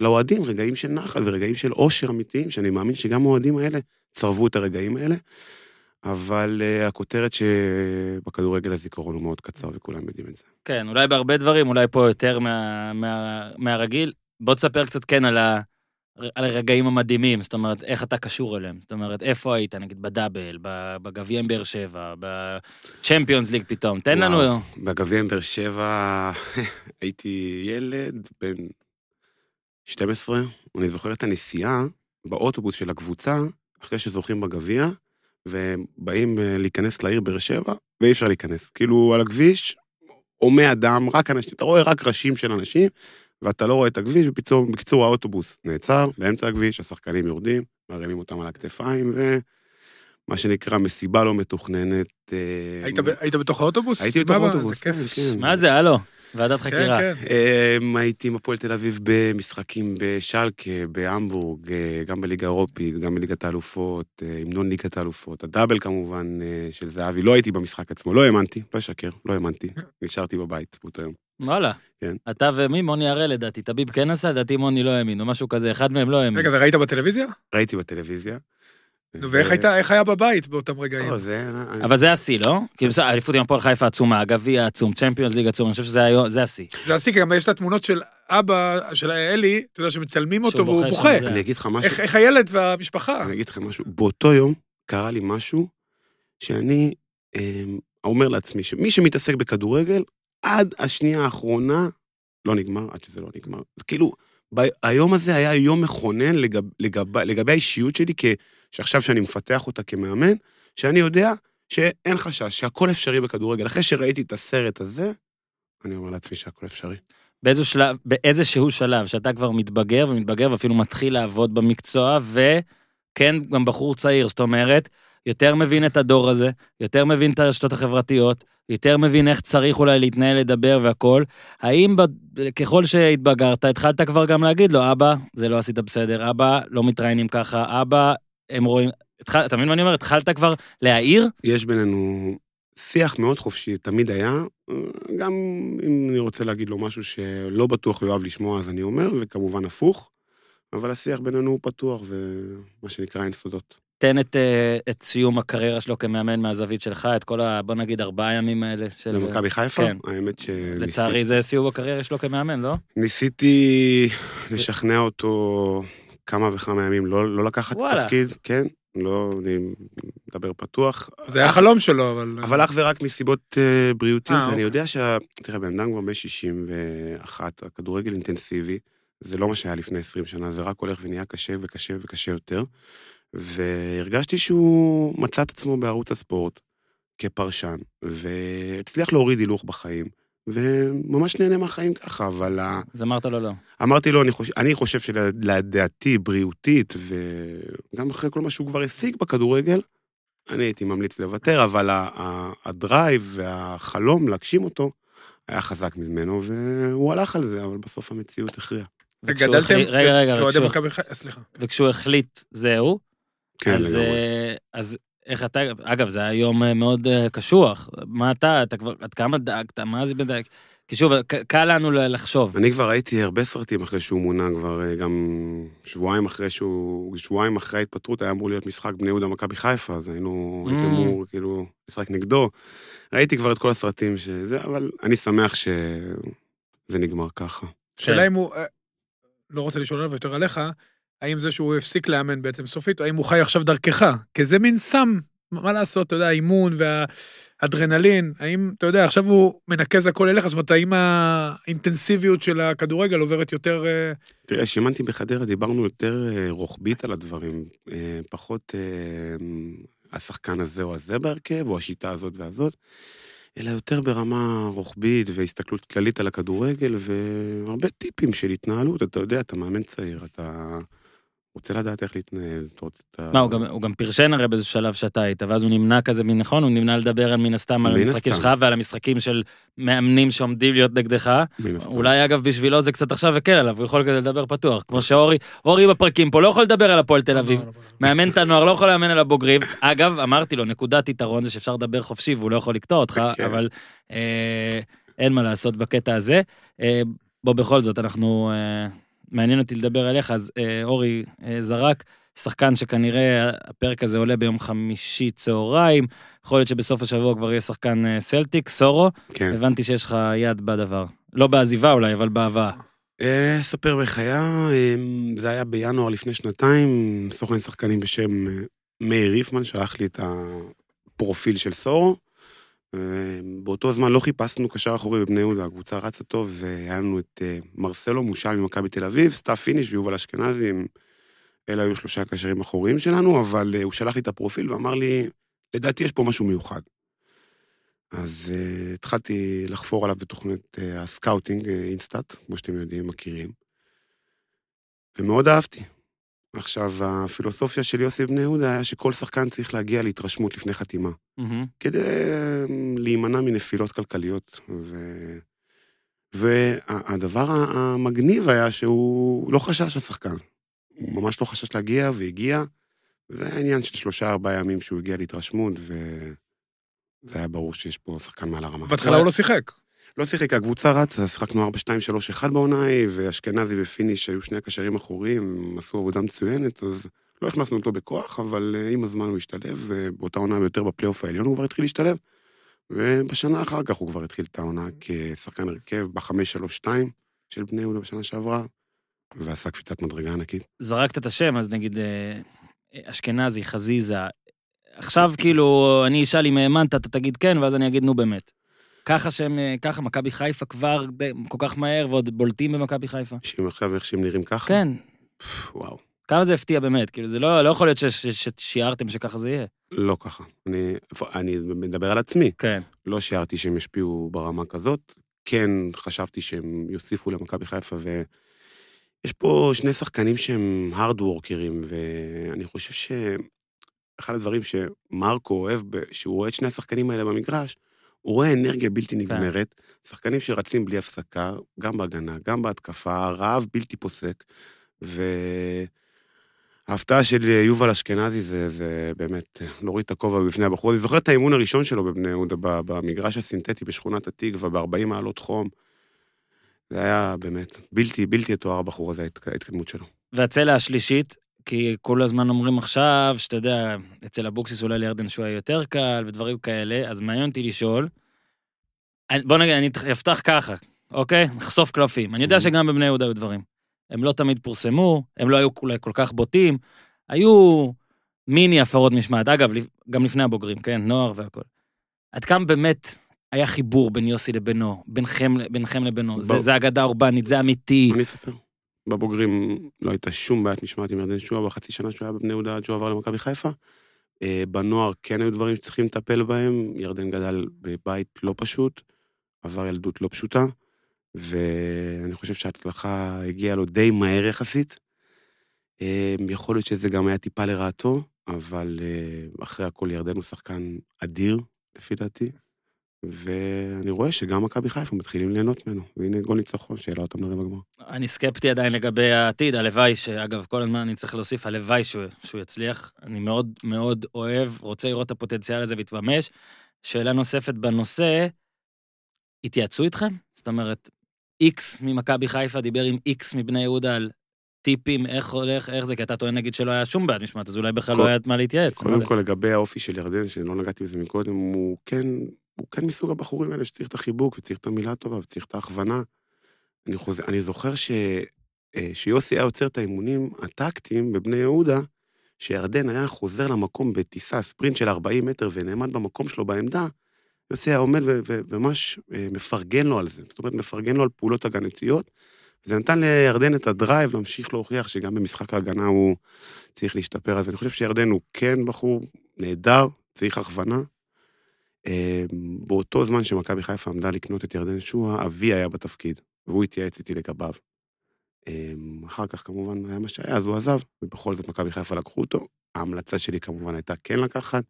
לאוהדים רגעים של נחל ורגעים של אושר אמיתיים, שאני מאמין שגם האוהדים האלה צרבו את הרגעים האלה. אבל אה, הכותרת שבכדורגל הזיכרון הוא מאוד קצר וכולם יודעים את זה. כן, אולי בהרבה דברים, אולי פה יותר מה, מה, מהרגיל. בוא תספר קצת כן על, ה, על הרגעים המדהימים, זאת אומרת, איך אתה קשור אליהם. זאת אומרת, איפה היית, נגיד בדאבל, בגביע עם באר שבע, בצ'מפיונס ליג פתאום, תן לנו... וואו. בגביע עם באר שבע הייתי ילד בן 12, אני זוכר את הנסיעה באוטובוס של הקבוצה, אחרי שזוכים בגביע, ובאים אה, להיכנס לעיר באר שבע, ואי אפשר להיכנס. כאילו, על הכביש, הומה אדם, רק אנשים, אתה רואה רק ראשים של אנשים, ואתה לא רואה את הכביש, בקיצור, בקיצור האוטובוס נעצר באמצע הכביש, השחקנים יורדים, מרימים אותם על הכתפיים, מה שנקרא מסיבה לא מתוכננת. אה, היית היית בתוך האוטובוס? הייתי בתוך האוטובוס. כן, כן. מה זה, הלו? ועדת כן, חקירה. כן. אמ, הייתי עם הפועל תל אביב במשחקים בשלקה, בהמבורג, אה, גם בליגה האירופית, גם בליגת האלופות, אה, המנון ליגת האלופות, הדאבל כמובן אה, של זהבי. לא הייתי במשחק עצמו, לא האמנתי, לא אשקר, לא האמנתי. נשארתי בבית באותו יום. וואלה. כן. אתה ומי? מוני הראל לדעתי. טביב כן עשה, לדעתי מוני לא האמין, או משהו כזה, אחד מהם לא האמין. רגע, וראית בטלוויזיה? ראיתי בטלוויזיה. נו, ואיך היית- איך היה בבית באותם רגעים? לא, זה... אבל זה השיא, לא? כאילו, בסדר, האליפות עם הפועל חיפה עצומה, הגביע עצום, צ'מפיונס ליג עצום, אני חושב שזה היום- זה השיא. זה עשי, כי גם יש את התמונות של אבא, של אלי, אתה יודע, שמצלמים אותו והוא בוכה אני אגיד לך משהו. איך הילד והמשפחה? אני אגיד לכם משהו, באותו יום קרה לי משהו שאני אמ, אומר לעצמי, שמי שמתעסק בכדורגל, עד השנייה האחרונה, לא נגמר, עד שזה לא נגמר. כאילו, היום הזה היה יום מכונן לגב, לגב, לגבי האישיות שלי, כ, שעכשיו שאני מפתח אותה כמאמן, שאני יודע שאין חשש, שהכל אפשרי בכדורגל. אחרי שראיתי את הסרט הזה, אני אומר לעצמי שהכל אפשרי. באיזשהו שלב, באיזשהו שלב שאתה כבר מתבגר ומתבגר ואפילו מתחיל לעבוד במקצוע, וכן, גם בחור צעיר, זאת אומרת, יותר מבין את הדור הזה, יותר מבין את הרשתות החברתיות, יותר מבין איך צריך אולי להתנהל, לדבר והכל. האם ב... ככל שהתבגרת, התחלת כבר גם להגיד לו, אבא, זה לא עשית בסדר, אבא, לא מתראיינים ככה, אבא, הם רואים... התחל... אתה מבין מה אני אומר? התחלת כבר להעיר? יש בינינו שיח מאוד חופשי, תמיד היה. גם אם אני רוצה להגיד לו משהו שלא בטוח יאהב לשמוע, אז אני אומר, וכמובן הפוך. אבל השיח בינינו הוא פתוח, ומה שנקרא אין סודות. תן את, אה, את סיום הקריירה שלו כמאמן מהזווית שלך, את כל ה... בוא נגיד ארבעה ימים האלה של... במכבי חיפה, כן. האמת ש... לצערי זה סיום הקריירה שלו כמאמן, לא? ניסיתי לשכנע אותו כמה וכמה ימים לא, לא לקחת וואלה. תפקיד, כן, לא, אני מדבר פתוח. זה היה אך- חלום שלו, אבל... אבל אך ורק מסיבות אה, בריאותיות, אה, ואני אוקיי. יודע שה... תראה, בן אדם כבר בן 61, הכדורגל אינטנסיבי, זה לא מה שהיה לפני 20 שנה, זה רק הולך ונהיה קשה וקשה וקשה יותר. והרגשתי שהוא מצא את עצמו בערוץ הספורט כפרשן, והצליח להוריד הילוך בחיים, וממש נהנה מהחיים ככה, אבל אז אמרת לו לא. אמרתי לו, אני חושב, אני חושב שלדעתי, בריאותית, וגם אחרי כל מה שהוא כבר השיג בכדורגל, אני הייתי ממליץ לוותר, אבל הדרייב והחלום להגשים אותו היה חזק ממנו, והוא הלך על זה, אבל בסוף המציאות הכריעה. וכשהוא גדלתם החליט- רגע, רגע, סליחה. וכשהוא החליט, זהו, כן, אז, לגמרי. אה, אז איך אתה, אגב, זה היה יום אה, מאוד אה, קשוח. מה אתה, אתה כבר, עד כמה דאגת, מה זה בדאג? כי שוב, קל לנו לחשוב. אני כבר ראיתי הרבה סרטים אחרי שהוא מונה, כבר אה, גם שבועיים אחרי שהוא, שבועיים אחרי ההתפטרות היה אמור להיות משחק בני יהודה מכבי חיפה, אז היינו, הייתי Mm. אמור כאילו לשחק נגדו. ראיתי כבר את כל הסרטים שזה, אבל אני שמח שזה נגמר ככה. השאלה אם הוא... לא רוצה לשאול עליו יותר עליך, האם זה שהוא הפסיק לאמן בעצם סופית, או האם הוא חי עכשיו דרכך? כי זה מין סם, מה לעשות, אתה יודע, האימון והאדרנלין, האם, אתה יודע, עכשיו הוא מנקז הכל אליך, זאת אומרת, האם האינטנסיביות של הכדורגל עוברת יותר... אה, תראה, כשאימנתי בחדרה דיברנו יותר אה, רוחבית על הדברים, אה, פחות השחקן הזה או הזה בהרכב, או השיטה הזאת והזאת, אלא יותר ברמה רוחבית והסתכלות כללית על הכדורגל, והרבה טיפים של התנהלות, אתה יודע, אתה מאמן צעיר, אתה רוצה לדעת איך להתנהל. אתה רוצה- אתה- מה, הוא גם, הוא גם פרשן הרי באיזה שלב שאתה היית, ואז הוא נמנע כזה, נכון? הוא נמנע לדבר על מן הסתם על המשחקים. שלך ועל המשחקים של מאמנים שעומדים להיות נגדך. אולי אגב בשבילו זה קצת עכשיו הקל עליו, הוא יכול כזה לדבר פתוח. כמו שאורי, אורי בפרקים פה לא יכול לדבר על הפועל תל אביב. מאמן את הנוער, לא יכול לאמן על הבוגרים. אגב, אמרתי לו, נקודת יתרון זה שאפשר לדבר חופשי והוא לא יכול לקטוע אותך, כן. אבל אה, אין מה לעשות בקטע הזה. אה, בוא, בכל זאת, אנחנו... אה, מעניין אותי לדבר עליך, אז אה, אורי אה, זרק, שחקן שכנראה הפרק הזה עולה ביום חמישי צהריים, יכול להיות שבסוף השבוע כבר יהיה שחקן אה, סלטיק, סורו, כן. הבנתי שיש לך יד בדבר. לא בעזיבה אולי, אבל בהבאה. אה, אספר איך היה, אה, זה היה בינואר לפני שנתיים, סוכן שחקנים בשם אה, מאיר ריפמן שלח לי את הפרופיל של סורו. באותו זמן לא חיפשנו קשר אחורי בבני יהודה, הקבוצה רצה טוב, והיה לנו את אה, מרסלו מושל ממכבי תל אביב, סתיו פיניש ויובל אשכנזי, אלה היו שלושה קשרים אחוריים שלנו, אבל אה, הוא שלח לי את הפרופיל ואמר לי, לדעתי יש פה משהו מיוחד. אז אה, התחלתי לחפור עליו בתוכנית הסקאוטינג, אינסטאט, כמו שאתם יודעים, מכירים. ומאוד אהבתי. עכשיו, הפילוסופיה של יוסי בבני יהודה היה שכל שחקן צריך להגיע להתרשמות לפני חתימה, מהמם. כדי אה, להימנע מנפילות כלכליות. ו... והדבר המגניב היה שהוא לא חשש השחקן. הוא ממש לא חשש להגיע, והגיע. זה היה עניין של שלושה, ארבעה ימים שהוא הגיע להתרשמות, וזה היה ברור שיש פה שחקן מעל הרמה. בהתחלה הוא לא שיחק. לא שיחק, הקבוצה רצה, שיחקנו 4-2-3-1 בעונה ההיא, ואשכנזי ופיניש היו שני הקשרים האחוריים, הם עשו עבודה מצוינת, אז לא הכנסנו אותו בכוח, אבל אה, עם הזמן הוא השתלב, ובאותה עונה ויותר בפלייאוף העליון הוא כבר התחיל להשתלב, ובשנה אחר כך הוא כבר התחיל את העונה כשחקן הרכב ב-5-3-2 של בני יהודה בשנה שעברה, ועשה קפיצת מדרגה ענקית. זרקת את השם, אז נגיד אה, אשכנזי, חזיזה. עכשיו כאילו, אני אשאל אם האמנת, אתה תגיד כן, ואז אני אגיד נו באמת. ככה שהם, אה, ככה, מכבי חיפה כבר די- כל כך מהר, ועוד בולטים במכבי חיפה. שהם עכשיו איך שהם נראים ככה? כן, וואו, כמה זה הפתיע באמת, כאילו זה לא, לא יכול להיות ש- ש- ששיערתם שככה זה יהיה. לא ככה. אני, אני מדבר על עצמי. כן. לא שיערתי שהם ישפיעו ברמה כזאת. כן חשבתי שהם יוסיפו למכבי חיפה, ויש פה שני שחקנים שהם הארד וורקרים, ואני חושב שאחד הדברים שמרקו אוהב, שהוא רואה את שני השחקנים האלה במגרש, הוא רואה אנרגיה בלתי נגמרת, שחקנים שרצים בלי הפסקה, גם בהגנה, גם בהתקפה, רעב בלתי פוסק, וההפתעה של יובל אשכנזי זה, זה באמת להוריד את הכובע בפני הבחור. אני זוכר את האימון הראשון שלו בבני יהודה, במגרש הסינתטי בשכונת התקווה, ב-40 מעלות חום. זה היה באמת בלתי, בלתי יתואר הבחור הזה, ההתק- ההתקדמות שלו. והצלע השלישית, כי כל הזמן אומרים עכשיו, שאתה יודע, אצל אבוקסיס אולי לירדן שואה יותר קל ודברים כאלה, אז מעניין אותי לשאול. בוא נגיד, אני אפתח ככה, אוקיי? נחשוף קלפים. אני יודע. שגם בבני יהודה היו דברים. הם לא תמיד פורסמו, הם לא היו אולי כל כך בוטים, היו מיני הפרות משמעת. אגב, גם לפני הבוגרים, כן? נוער והכל. עד כמה באמת היה חיבור בין יוסי לבינו, ביניכם, ביניכם לבינו? זה. זה אגדה אורבנית, זה אמיתי. אני אספר. בבוגרים לא הייתה שום בעיית משמעת עם ירדן שועה בחצי שנה שהוא היה בבני יהודה עד שהוא עבר למכבי חיפה. אה, בנוער כן היו דברים שצריכים לטפל בהם, ירדן גדל בבית לא פשוט, עבר ילדות לא פשוטה, ואני חושב שההצלחה הגיעה לו די מהר יחסית. אה, יכול להיות שזה גם היה טיפה לרעתו, אבל אה, אחרי הכל ירדן הוא שחקן אדיר, לפי דעתי. ואני רואה שגם מכבי חיפה מתחילים ליהנות ממנו, והנה גול ניצחון שהעלה אותם לרבע גמר. אני סקפטי עדיין לגבי העתיד, הלוואי שאגב, כל הזמן אני צריך להוסיף, הלוואי שהוא, שהוא יצליח. אני מאוד מאוד אוהב, רוצה לראות את הפוטנציאל הזה מתממש. שאלה נוספת בנושא, התייעצו איתכם? זאת אומרת, איקס ממכבי חיפה דיבר עם איקס מבני יהודה על טיפים, איך הולך, איך זה, כי אתה טוען נגיד שלא היה שום בעד משמעת, אז אולי בכלל כל- לא היה מה להתייעץ. קודם. כל, לגבי האופי של ירדן, שלא נגעתי בזה מקודם, הוא כן, הוא כן מסוג הבחורים האלה שצריך את החיבוק, וצריך את המילה הטובה, וצריך את ההכוונה. אני, חוזר, אני זוכר ש, אה, שיוסי היה עוצר את האימונים הטקטיים בבני יהודה, שירדן היה חוזר למקום בטיסה, ספרינט של 40 מטר, ונעמד במקום שלו בעמדה, יוסי היה עומד ו- ו- וממש אה, מפרגן לו על זה. זאת אומרת, מפרגן לו על פעולות הגנתיות. זה נתן לירדן את הדרייב להמשיך להוכיח שגם במשחק ההגנה הוא צריך להשתפר. אז אני חושב שירדן הוא כן בחור נהדר, צריך הכוונה. אה, באותו זמן שמכבי חיפה עמדה לקנות את ירדן שועה, אבי היה בתפקיד, והוא התייעץ איתי לגביו. אה, אחר כך כמובן היה מה שהיה, אז הוא עזב, ובכל זאת מכבי חיפה לקחו אותו. ההמלצה שלי כמובן הייתה כן לקחת.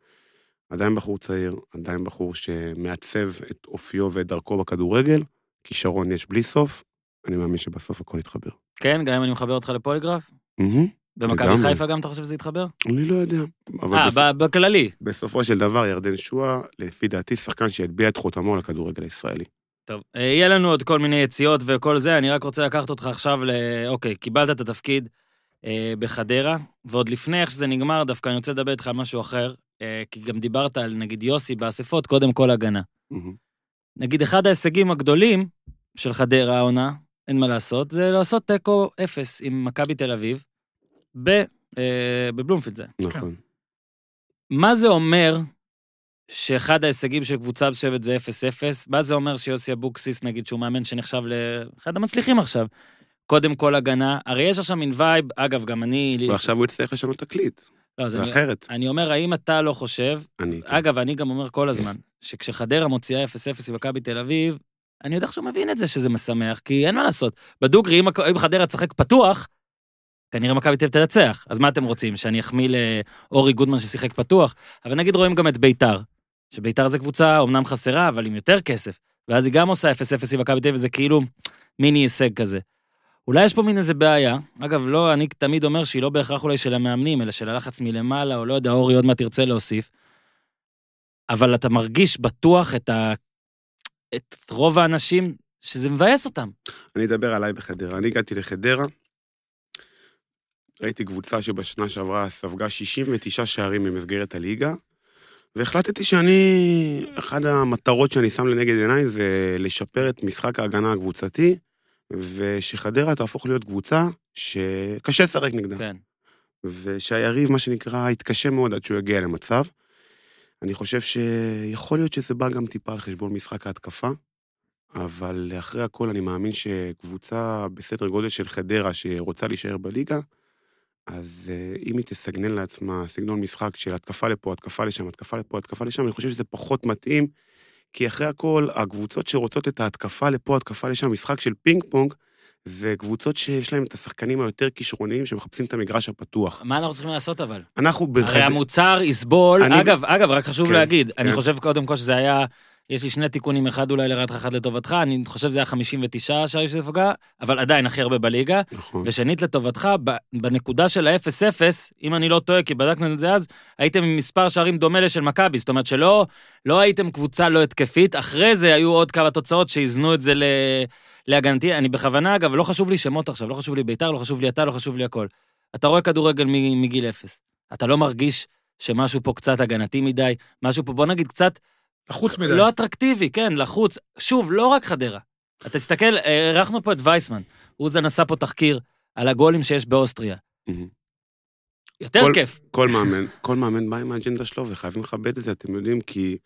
עדיין בחור צעיר, עדיין בחור שמעצב את אופיו ואת דרכו בכדורגל. כישרון יש בלי סוף, אני מאמין שבסוף הכל יתחבר. כן, גם אם אני מחבר אותך לפוליגרף? מהמם, במכבי. חיפה גם אתה חושב שזה יתחבר? אני לא יודע. אה, בסוף- ב- בכללי. בסופו של דבר, ירדן שועה, לפי דעתי, שחקן שהטביע את חותמו לכדורגל הישראלי. טוב, אה, יהיה לנו עוד כל מיני יציאות וכל זה, אני רק רוצה לקחת אותך עכשיו ל... אוקיי, קיבלת את התפקיד אה, בחדרה, ועוד לפני איך שזה נגמר, דווקא אני רוצה לדבר איתך על משהו אחר, אה, כי גם דיברת על, נגיד, יוסי באספות, קודם כל הגנה. מהמם. נגיד, אחד ההישגים הגדולים של חדרה העונה, אין מה לעשות, זה לעשות תיקו אפס עם מכבי תל אביב, ב, אה, בבלומפילד זה. נכון. מה זה אומר שאחד ההישגים של קבוצה מסוימת זה 0-0? מה זה אומר שיוסי אבוקסיס, נגיד, שהוא מאמן שנחשב לאחד המצליחים עכשיו? קודם כל הגנה, הרי יש עכשיו מין vibe, אגב, גם אני... ועכשיו הוא יצטרך לשנות תקליט, לא, זה אני, אחרת. אני אומר, האם אתה לא חושב, אני... אגב, אני גם אומר כל הזמן, שכשחדרה מוציאה 0-0 ממכבי תל אביב, אני יודע שהוא מבין את זה שזה משמח, כי אין מה לעשות. בדוגרי, אם, אם חדרה תשחק פתוח, כנראה מכבי תל אביב תנצח. אז מה אתם רוצים, שאני אחמיא לאורי גודמן ששיחק פתוח? אבל נגיד רואים גם את ביתר, שביתר זה קבוצה אומנם חסרה, אבל עם יותר כסף, ואז היא גם עושה 0-0 עם מכבי תל אביב, וזה כאילו מיני הישג כזה. אולי יש פה מין איזה בעיה, אגב, לא, אני תמיד אומר שהיא לא בהכרח אולי של המאמנים, אלא של הלחץ מלמעלה, או לא יודע, אורי עוד מעט תרצה להוסיף. אבל אתה מרגיש בטוח את, ה... את רוב האנשים שזה מבאס אותם. אני אדבר עליי בחדרה. אני הגעתי לחדרה, ראיתי קבוצה שבשנה שעברה ספגה 69 שערים במסגרת הליגה, והחלטתי שאני, אחת המטרות שאני שם לנגד עיניי זה לשפר את משחק ההגנה הקבוצתי, ושחדרה תהפוך להיות קבוצה שקשה לשחק נגדה. כן. ושהיריב, מה שנקרא, יתקשה מאוד עד שהוא יגיע למצב. אני חושב שיכול להיות שזה בא גם טיפה על חשבון משחק ההתקפה, אבל אחרי הכל אני מאמין שקבוצה בסדר גודל של חדרה שרוצה להישאר בליגה, אז אה, אם היא תסגנן לעצמה סגנון משחק של התקפה לפה, התקפה לשם, התקפה לפה, התקפה לשם, אני חושב שזה פחות מתאים, כי אחרי הכל, הקבוצות שרוצות את ההתקפה לפה, התקפה לשם, משחק של פינג פונג, זה קבוצות שיש להם את השחקנים היותר כישרוניים שמחפשים את המגרש הפתוח. מה אנחנו צריכים לעשות אבל? אנחנו הרי בחדרה... המוצר יסבול, אני- אגב, אגב, רק חשוב כן, להגיד, אני כן. חושב קודם כל שזה היה, יש לי שני תיקונים, אחד אולי לרעתך, אחד לטובתך, אני חושב שזה היה 59 שערים שזה פגע, אבל עדיין הכי הרבה בליגה, נכון. ושנית לטובתך, בנקודה של ה-0-0, אם אני לא טועה, כי בדקנו את זה אז, הייתם עם מספר שערים דומה לשל מכבי, זאת אומרת שלא לא הייתם קבוצה לא התקפית, אחרי זה היו עוד כמה תוצאות שאיזנו את זה ל... להגנתי, אני בכוונה, אגב, לא חשוב לי שמות עכשיו, לא חשוב לי ביתר, לא חשוב לי אתה, לא חשוב לי הכל. אתה רואה כדורגל מגיל אפס. אתה לא מרגיש שמשהו פה קצת הגנתי מדי, משהו פה, בוא נגיד, קצת לחוץ מדי. לא אטרקטיבי, כן, לחוץ. שוב, לא רק חדרה. אתה תסתכל, אירחנו פה את וייסמן. אוזן עשה פה תחקיר על הגולים שיש באוסטריה. יותר כל- כיף. כל מאמן, כל מאמן בא עם האג'נדה שלו, וחייבים לכבד את זה, אתם יודעים, כי...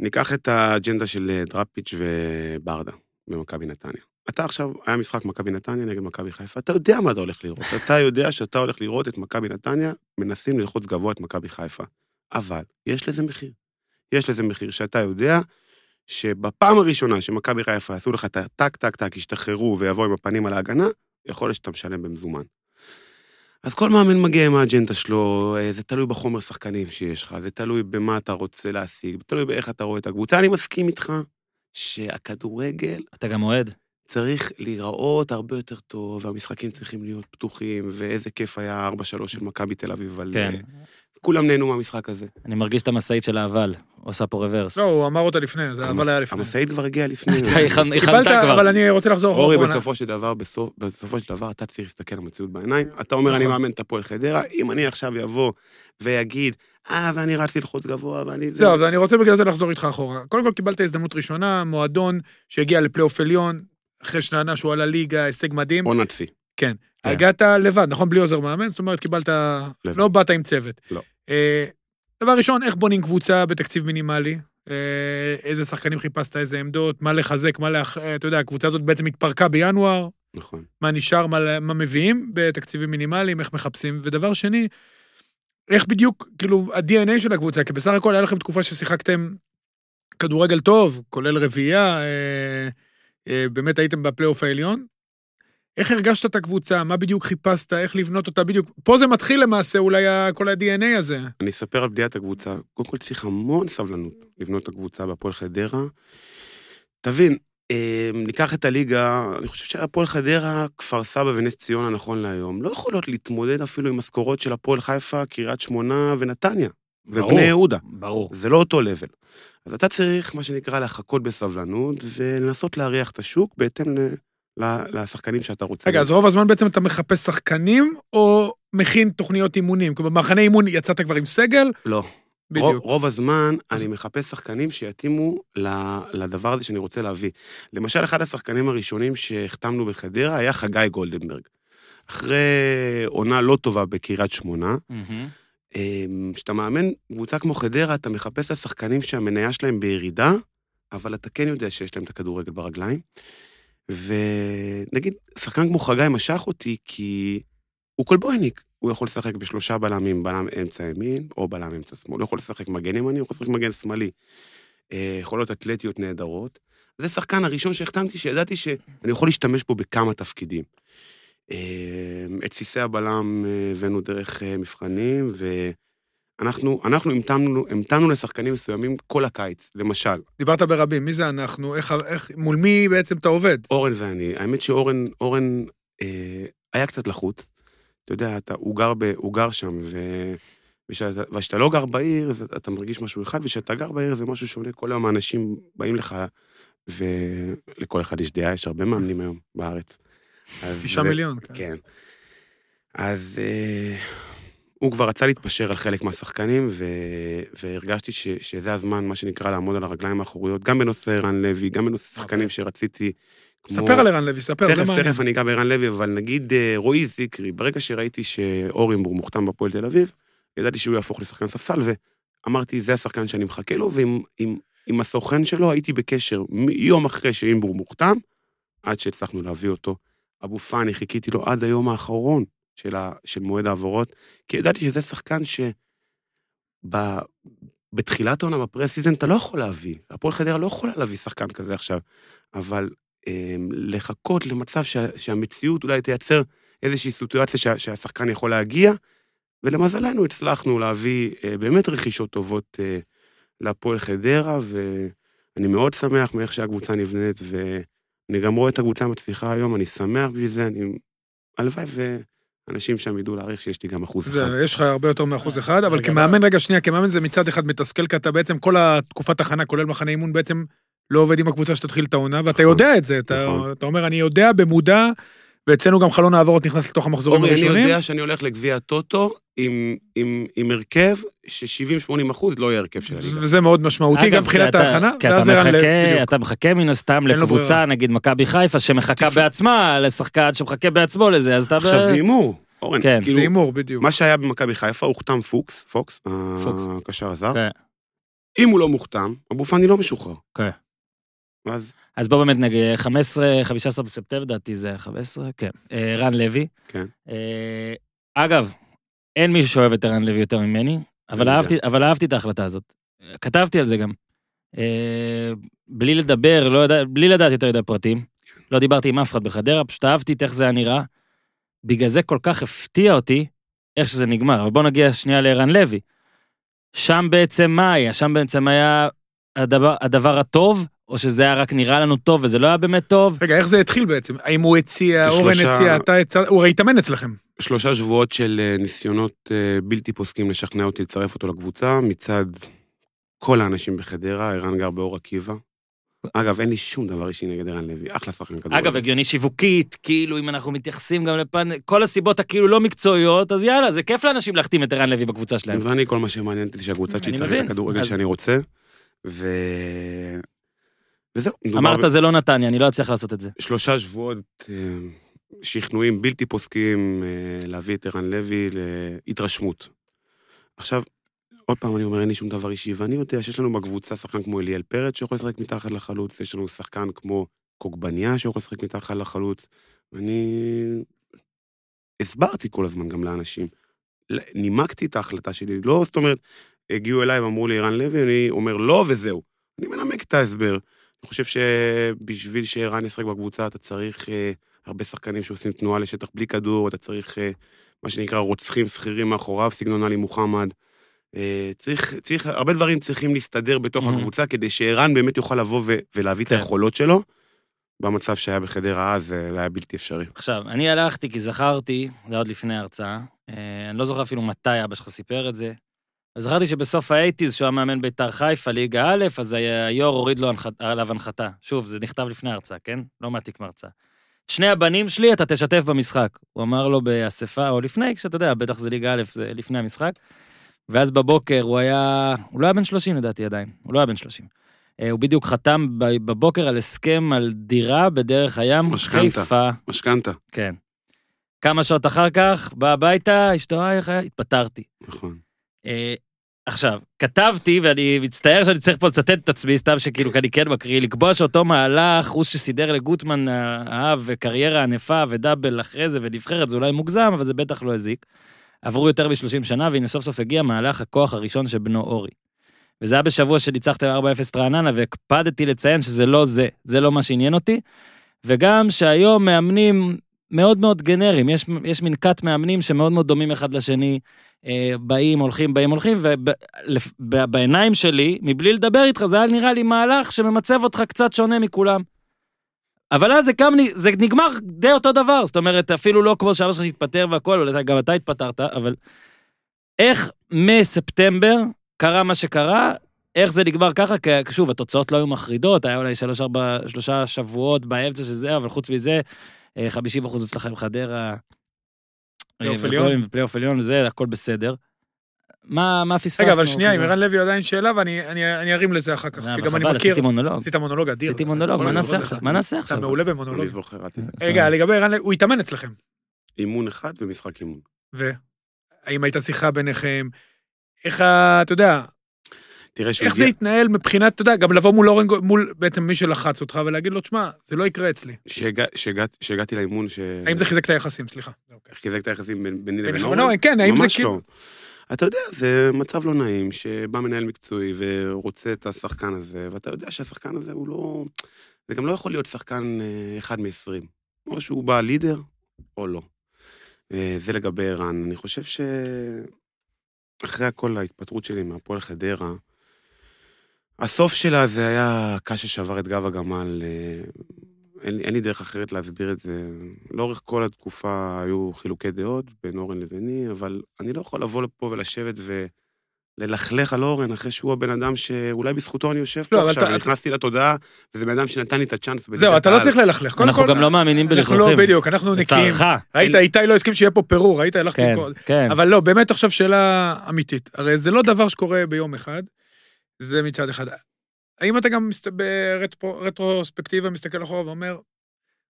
ניקח את האג'נדה של אה, דראפיץ' וברדה במכבי נתניה. אתה עכשיו, היה משחק מכבי נתניה נגד מכבי חיפה, אתה יודע מה אתה הולך לראות. אתה יודע שאתה הולך לראות את מכבי נתניה, מנסים ללחוץ גבוה את מכבי חיפה. אבל יש לזה מחיר. יש לזה מחיר שאתה יודע שבפעם הראשונה שמכבי חיפה יעשו לך את הטק, טק, טק, ישתחררו ויבואו עם הפנים על ההגנה, יכול להיות שאתה משלם במזומן. אז כל מאמן מגיע עם האג'נדה שלו, אה, זה תלוי בחומר שחקנים שיש לך, זה תלוי במה אתה רוצה להשיג, תלוי באיך אתה רואה את הקבוצה. אני מסכים איתך שהכדורגל אתה גם אוהד. צריך להיראות הרבה יותר טוב, והמשחקים צריכים להיות פתוחים, ואיזה כיף היה 4-3 של מכבי תל אביב, אבל כן. כולם נהנו מהמשחק הזה. אני מרגיש את המשאית של האבל. הוא עשה פה רוורס. לא, הוא אמר אותה לפני, זה אבל היה לפני. המשאית כבר הגיעה לפני. אתה הכנת קיבלת, כבר. אבל אני רוצה לחזור אורי, אחורה. בסופו של דבר, בסופו של דבר, אתה צריך להסתכל על המציאות בעיניים. אתה אומר, אני נכון. מאמן את הפועל חדרה, אם אני עכשיו אבוא ויגיד, אה, ואני רצתי ללחוץ גבוה, ואני... זה-" זהו, אז אני רוצה בגלל זה לחזור איתך אחורה. קודם כל קיבלת הזדמנות ראשונה, מועדון שהגיע לפלייאוף עליון, אחרי שנה שהוא עלה ליגה, הישג מדהים. עונת שיא. כן. הגעת לבד, נכון? בלי עוזר מאמן, זאת אומרת, קיבלת... לבד. לא באת עם צוות. לא. אה, דבר ראשון, איך בונים קבוצה בתקציב מינימלי? אה, איזה שחקנים חיפשת, איזה עמדות, מה לחזק, מה לאח... אה, אתה יודע, הקבוצה הזאת בעצם התפרקה בינואר, נכון. מה נשאר, מה, מה מביאים בתקציבים מינימליים, איך מחפשים. ודבר שני, איך בדיוק, כאילו, ה-DNA של הקבוצה, כי בסך הכל היה לכם תקופה ששיחקתם כדורגל טוב, כולל רביעייה, אה, אה, באמת הייתם בפלייאוף העליון. איך הרגשת את הקבוצה? מה בדיוק חיפשת? איך לבנות אותה בדיוק? פה זה מתחיל למעשה, אולי כל ה-DNA הזה. אני אספר על בניית הקבוצה. קודם כל צריך המון סבלנות לבנות את הקבוצה בהפועל חדרה. תבין, אה, ניקח את הליגה, אני חושב שהפועל חדרה, כפר סבא ונס ציונה נכון להיום, לא יכולות להתמודד אפילו עם משכורות של הפועל חיפה, קריית שמונה ונתניה. ברור. ובני יהודה. ברור. זה לא אותו לבל. אז אתה צריך, מה שנקרא, לחכות בסבלנות ולנסות להריח את השוק בהתאם ל- לשחקנים שאתה רוצה. רגע, אז רוב הזמן בעצם אתה מחפש שחקנים, או מכין תוכניות אימונים? כלומר, במחנה אימון יצאת כבר עם סגל? לא. רוב, בדיוק. רוב הזמן אז- אני מחפש שחקנים שיתאימו לדבר הזה שאני רוצה להביא. למשל, אחד השחקנים הראשונים שהחתמנו בחדרה היה חגי גולדנברג. אחרי עונה לא טובה בקריית שמונה. אמ, כשאתה מאמן קבוצה כמו חדרה, אתה מחפש את השחקנים שהמניה שלהם בירידה, אבל אתה כן יודע שיש להם את הכדורגל ברגליים. ונגיד, שחקן כמו חגי משך אותי כי הוא כלבויניק. הוא יכול לשחק בשלושה בלמים, בלם אמצע ימין או בלם אמצע שמאל. הוא יכול לשחק מגן ימני, הוא יכול לשחק מגן שמאלי. אה, יכולות אתלטיות נהדרות. זה שחקן הראשון שהחתמתי, שידעתי שאני יכול להשתמש בו בכמה תפקידים. אה, את סיסי הבלם אה, הבאנו דרך מבחנים, ואנחנו אנחנו המתנו, המתנו לשחקנים מסוימים כל הקיץ, למשל, דיברת ברבים, מי זה אנחנו? איך, איך, מול מי בעצם אתה עובד? אורן ואני. האמת שאורן אורן, אה, היה קצת לחוץ. אתה יודע, אתה, הוא, גר ב, הוא גר שם, ו... ושאתה, וכשאתה לא גר בעיר, אז אתה מרגיש משהו אחד, וכשאתה גר בעיר זה משהו שונה. כל היום האנשים באים לך, ולכל אחד יש דעה, יש הרבה מאמנים היום בארץ. תשעה מיליון. כן. כן. אז אה, הוא כבר רצה להתפשר על חלק מהשחקנים, ו... והרגשתי ש... שזה הזמן, מה שנקרא, לעמוד על הרגליים האחוריות, גם בנושא ערן לוי, גם בנושא שחקנים שרציתי. כמו- ספר על ערן לוי, ספר, תכף. תכף אני אגע בערן לוי, אבל נגיד אה, רועי זיקרי, ברגע שראיתי שאורימבור מוחתם בפועל תל אביב, ידעתי שהוא יהפוך לשחקן ספסל, ואמרתי, זה השחקן שאני מחכה לו, ועם עם, עם הסוכן שלו הייתי בקשר יום אחרי שאימבור מוחתם, עד שהצלחנו להביא אותו. אבו פאני, חיכיתי לו עד היום האחרון של, ה, של מועד העברות, כי ידעתי שזה שחקן ש... ב, בתחילת העונה בפרסיזן אתה לא יכול להביא. הפועל חדרה לא יכולה להביא שחקן כזה עכשיו, אבל אה, לחכות למצב שה, שהמציאות אולי תייצר איזושהי סיטואציה שה, שהשחקן יכול להגיע, ולמזלנו הצלחנו להביא אה, באמת רכישות טובות אה, להפועל חדרה, ואני מאוד שמח מאיך שהקבוצה נבנית, ואני גם רואה את הקבוצה מצליחה היום, אני שמח בשביל זה, אני... הלוואי ואנשים שם ידעו להעריך שיש לי גם אחוז אחד. זה, יש לך הרבה יותר מאחוז אחד, אבל רגע, כמאמן, רגע, שנייה, כמאמן זה מצד אחד מתסכל, כי אתה בעצם כל התקופת הכנה, כולל מחנה אימון, בעצם לא עובד עם הקבוצה שתתחיל את העונה, ואתה נכון, יודע את זה, אתה נכון. אתה אומר, אני יודע במודע, ואצלנו גם חלון העברות נכנס לתוך המחזורים אורי, אני הראשונים. יודע שאני הולך לגביע הטוטו עם, עם, עם הרכב ש-70-80 אחוז לא יהיה הרכב של הליגה. וזה מאוד משמעותי, אגב, גם מבחינת ההכנה, כי אתה מחכה, בדיוק. אתה מחכה מן הסתם לקבוצה, ברירה. נגיד מכבי חיפה, שמחכה תפ- בעצמה לשחקן שמחכה בעצמו לזה, אז אתה... עכשיו ב- זה הימור, אורן, כן. כאילו, זה הימור, בדיוק. מה שהיה במכבי חיפה, הוחתם פוקס, פוקס, פוקס. הקשר הזר. כן. אם הוא לא מוחתם, אבו פאני לא משוחרר. כן. אז אז בוא באמת נגיד, 15, 15 בספטמבר, לדעתי זה 15, כן. אה, רן לוי. כן. אה, אגב, אין מישהו שאוהב את ערן לוי יותר ממני, אבל אהבתי, אבל אהבתי את ההחלטה הזאת. כתבתי על זה גם. אה, בלי לדבר, לא יודע, בלי לדעת יותר מדי פרטים. לא דיברתי עם אף אחד בחדרה, פשוט אהבתי את איך זה היה נראה. בגלל זה כל כך הפתיע אותי איך שזה נגמר. אבל בוא נגיע שנייה לערן לוי. שם בעצם מה היה? שם בעצם היה הדבר, הדבר הטוב, או שזה היה רק נראה לנו טוב וזה לא היה באמת טוב? רגע, איך זה התחיל בעצם? האם הוא הציע, אורן בשלושה- הציע, אתה הצעת, הוא הרי התאמן אצלכם. שלושה שבועות של אה, ניסיונות אה, בלתי פוסקים לשכנע אותי לצרף אותו לקבוצה, מצד כל האנשים בחדרה, ערן גר באור עקיבא. אגב, אין לי שום דבר אישי נגד ערן לוי, אחלה שחקן כדורגל. אגב, הגיוני שיווקית, כאילו, אם אנחנו מתייחסים גם לפן... כל הסיבות הכאילו לא מקצועיות, אז יאללה, זה כיף לאנשים להחתים את ערן לוי בקבוצה שלהם. ואני, כל מה שמעניין אותי זה שהקבוצה שלי מבין. את הכדורגל אז- שאני רוצה, ו... וזהו. אמרת ב- זה לא נתניה, אני לא אצליח לעשות את זה. שלושה שבועות אה, שכנועים בלתי פוסקים אה, להביא את ערן לוי להתרשמות. עכשיו, עוד פעם אני אומר, אין לי שום דבר אישי, ואני יודע שיש לנו בקבוצה שחקן כמו אליאל פרץ שיכול לשחק מתחת לחלוץ, יש לנו שחקן כמו קוגבניה שיכול לשחק מתחת לחלוץ, ואני הסברתי כל הזמן גם לאנשים. נימקתי את ההחלטה שלי, לא זאת אומרת, הגיעו אליי ואמרו לי ערן לוי, אני אומר לא וזהו. אני מנמק את ההסבר. אני חושב שבשביל שערן ישחק בקבוצה, אתה צריך אה, הרבה שחקנים שעושים תנועה לשטח בלי כדור, אתה צריך אה, מה שנקרא רוצחים שכירים מאחוריו, סגנון עלי מוחמד. אה, צריך, צריך, הרבה דברים צריכים להסתדר בתוך Mhm. הקבוצה, כדי שערן באמת יוכל לבוא ו- ולהביא כן. את היכולות שלו. במצב שהיה בחדרה אז, זה היה בלתי אפשרי. עכשיו, אני הלכתי כי זכרתי, זה עוד לפני ההרצאה, אה, אני לא זוכר אפילו מתי אבא שלך סיפר את זה, זכרתי שבסוף האייטיז, שהוא היה מאמן בית"ר חיפה, ליגה א', אז היו"ר הוריד לו הנחת- עליו הנחתה. שוב, זה נכתב לפני ההרצאה, כן? לא מעתיק מההרצאה. את שני הבנים שלי אתה תשתף במשחק. הוא אמר לו באספה, או לפני, כשאתה יודע, בטח זה ליגה א', זה לפני המשחק. ואז בבוקר הוא היה, הוא לא היה בן 30 לדעתי עדיין, הוא לא היה בן 30. אה, הוא בדיוק חתם בבוקר על הסכם על דירה בדרך הים, משכנתה. חיפה. משכנתה. כן. כמה שעות אחר כך, בא הביתה, אשתו, איך היה? התפטרתי. נכון. אה, עכשיו, כתבתי, ואני מצטער שאני צריך פה לצטט את עצמי, סתם שכאילו, כי אני כן מקריא, לקבוע שאותו מהלך, הוא שסידר לגוטמן האב וקריירה ענפה ודאבל אחרי זה ונבחרת, זה אולי מוגזם, אבל זה בטח לא הזיק. עברו יותר מ-30 שנה, והנה סוף סוף הגיע מהלך הכוח הראשון של בנו אורי. וזה היה בשבוע שניצחתם 4-0 את רעננה, והקפדתי לציין שזה לא זה, זה לא מה שעניין אותי. וגם שהיום מאמנים מאוד מאוד גנריים. יש, יש מין כת מאמנים שמאוד מאוד דומים אחד לשני, אה, באים, הולכים, באים, הולכים, ובעיניים שלי, מבלי לדבר איתך, זה היה נראה לי מהלך שממצב אותך קצת שונה מכולם. אבל אז זה קם, זה נגמר די אותו דבר, זאת אומרת, אפילו לא כמו שאבא שלך שהתפטר והכל, גם אתה התפטרת, אבל איך מספטמבר קרה מה שקרה, איך זה נגמר ככה, כי שוב, התוצאות לא היו מחרידות, היה אולי שלוש, ארבע, שלושה שבועות באמצע של זה, אבל חוץ מזה, 50 אחוז אצלך עם חדרה. אה, פלייאוף עליון. ופלייאוף עליון, זה, הכל בסדר. מה, מה פספסנו? רגע, אבל שנייה, עם כאילו? ערן לוי עדיין שאלה, ואני אני- אני ארים לזה אחר כך, אה, כי גם אני מכיר. עשיתי מונולוג. עשית מונולוג אדיר. עשיתי מונולוג, מה נעשה. עכשיו? מה נעשה אתה עכשיו? מעולה אני במונולוג. זוכר, אל תדאג. רגע, לגבי ערן לוי, הוא התאמן אצלכם. אימון אחד ומשחק אימון. והאם הייתה שיחה ביניכם? איך ה... אתה יודע, תראה שהוא איך זה התנהל מבחינת, אתה יודע, גם לבוא מול אורן, מול בעצם מי שלחץ אותך ולהגיד לו, תשמע, זה לא יקרה אצלי. שהגע- שהגעת- שהגעתי לאימון, ש... האם זה חיזק את היחסים? סליחה. חיזק את היחסים ביני לבין אורן? כן, האם זה כאילו... לא. אתה יודע, זה מצב לא נעים, שבא מנהל מקצועי ורוצה את השחקן הזה, ואתה יודע שהשחקן הזה הוא לא... זה גם לא יכול להיות שחקן אה, אחד מ-20. או שהוא בא לידר, או לא. אה, זה לגבי ערן. אני חושב שאחרי הכל ההתפטרות שלי מהפועל חדרה, הסוף שלה זה היה קש ששבר את גב הגמל. אה, אין, אין לי דרך אחרת להסביר את זה. לאורך כל התקופה היו חילוקי דעות בין אורן לביני, אבל אני לא יכול לבוא לפה ולשבת וללכלך על אורן אחרי שהוא הבן אדם שאולי בזכותו אני יושב לא, פה עכשיו, אתה- נכנסתי לתודעה, וזה בן אדם שנתן לי את הצ'אנס. זהו, אתה לא. צריך ללכלך. אנחנו כל, גם לא מאמינים אנחנו לא. בדיוק, אנחנו נקיים. לצערך. ראית, איתי לא הסכים שיהיה פה פירור, ראית, הלכתי כן. כן. אבל לא, באמת עכשיו שאלה אמיתית. הרי זה לא דבר שקורה ביום אחד, זה מצד אחד. האם אתה גם מסת- ברטרוספקטיבה מסתכל אחורה ואומר,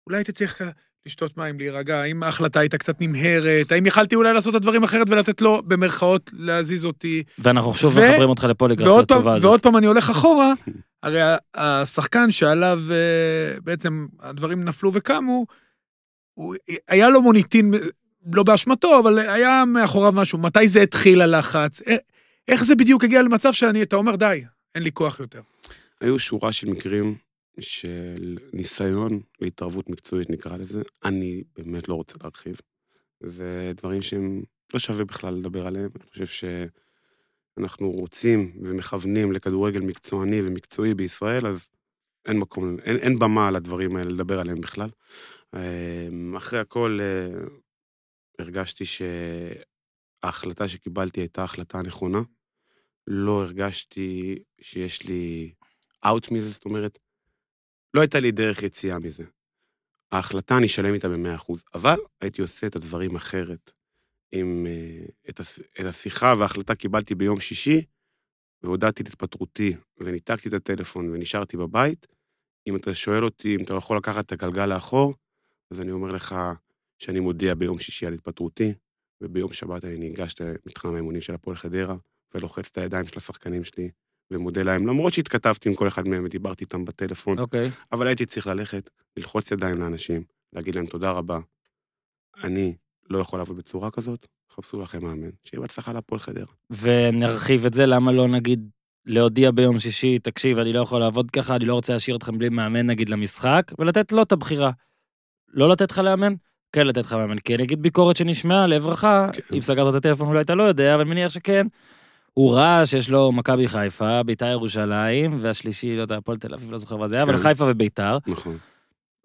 אולי הייתי צריך לשתות מים, להירגע, האם ההחלטה הייתה קצת נמהרת, האם יכלתי אולי לעשות את הדברים אחרת ולתת לו, במרכאות, להזיז אותי. ואנחנו שוב ו- מחברים אותך לפוליגרף לתשובה הזאת. ועוד פעם אני הולך אחורה, הרי השחקן שעליו אה, בעצם הדברים נפלו וקמו, הוא, היה לו מוניטין, לא באשמתו, אבל היה מאחוריו משהו. מתי זה התחיל הלחץ? איך, זה בדיוק הגיע למצב שאני, אתה אומר, די, אין לי כוח יותר. היו שורה של מקרים של ניסיון להתערבות מקצועית, נקרא לזה. אני באמת לא רוצה להרחיב. זה דברים שהם לא שווה בכלל לדבר עליהם. אני חושב שאנחנו רוצים ומכוונים לכדורגל מקצועני ומקצועי בישראל, אז אין מקום, אין, אין במה על הדברים האלה לדבר עליהם בכלל. אה, אחרי הכל, אה, הרגשתי שההחלטה שקיבלתי הייתה ההחלטה הנכונה. לא הרגשתי שיש לי אאוט מזה, זאת אומרת, לא הייתה לי דרך יציאה מזה. ההחלטה, אני אשלם איתה ב-100%, אבל הייתי עושה את הדברים אחרת. עם, אה, את, את השיחה וההחלטה קיבלתי ביום שישי, והודעתי את התפטרותי, וניתקתי את הטלפון ונשארתי בבית. אם אתה שואל אותי אם אתה לא יכול לקחת את הגלגל לאחור, אז אני אומר לך שאני מודיע ביום שישי על התפטרותי, וביום שבת אני ניגש למתחם האימונים של הפועל חדרה, ולוחץ את הידיים של השחקנים שלי, ומודה להם, למרות שהתכתבתי עם כל אחד מהם ודיברתי איתם בטלפון, אוקיי. אבל הייתי צריך ללכת, ללחוץ ידיים לאנשים, להגיד להם תודה רבה. אני לא יכול לעבוד בצורה כזאת, חפשו לכם מאמן. שיהיה בהצלחה להפועל חדרה. ונרחיב את זה, למה לא נגיד להודיע ביום שישי, תקשיב, אני לא יכול לעבוד ככה, אני לא רוצה להשאיר אתכם בלי מאמן נגיד למשחק, ולתת לו את הבחירה. לא לתת לך לאמן? כן לתת לך מאמן. כי אני אגיד ביקורת שנשמעה לעברך, כן. אם סגרת את הטלפון אולי אתה לא יודע, אבל מניח שכן. הוא ראה שיש לו מכבי חיפה, ביתר ירושלים, והשלישי, לא יודע, הפועל תל אביב, לא זוכר מה זה היה, אבל כן. חיפה וביתר. נכון.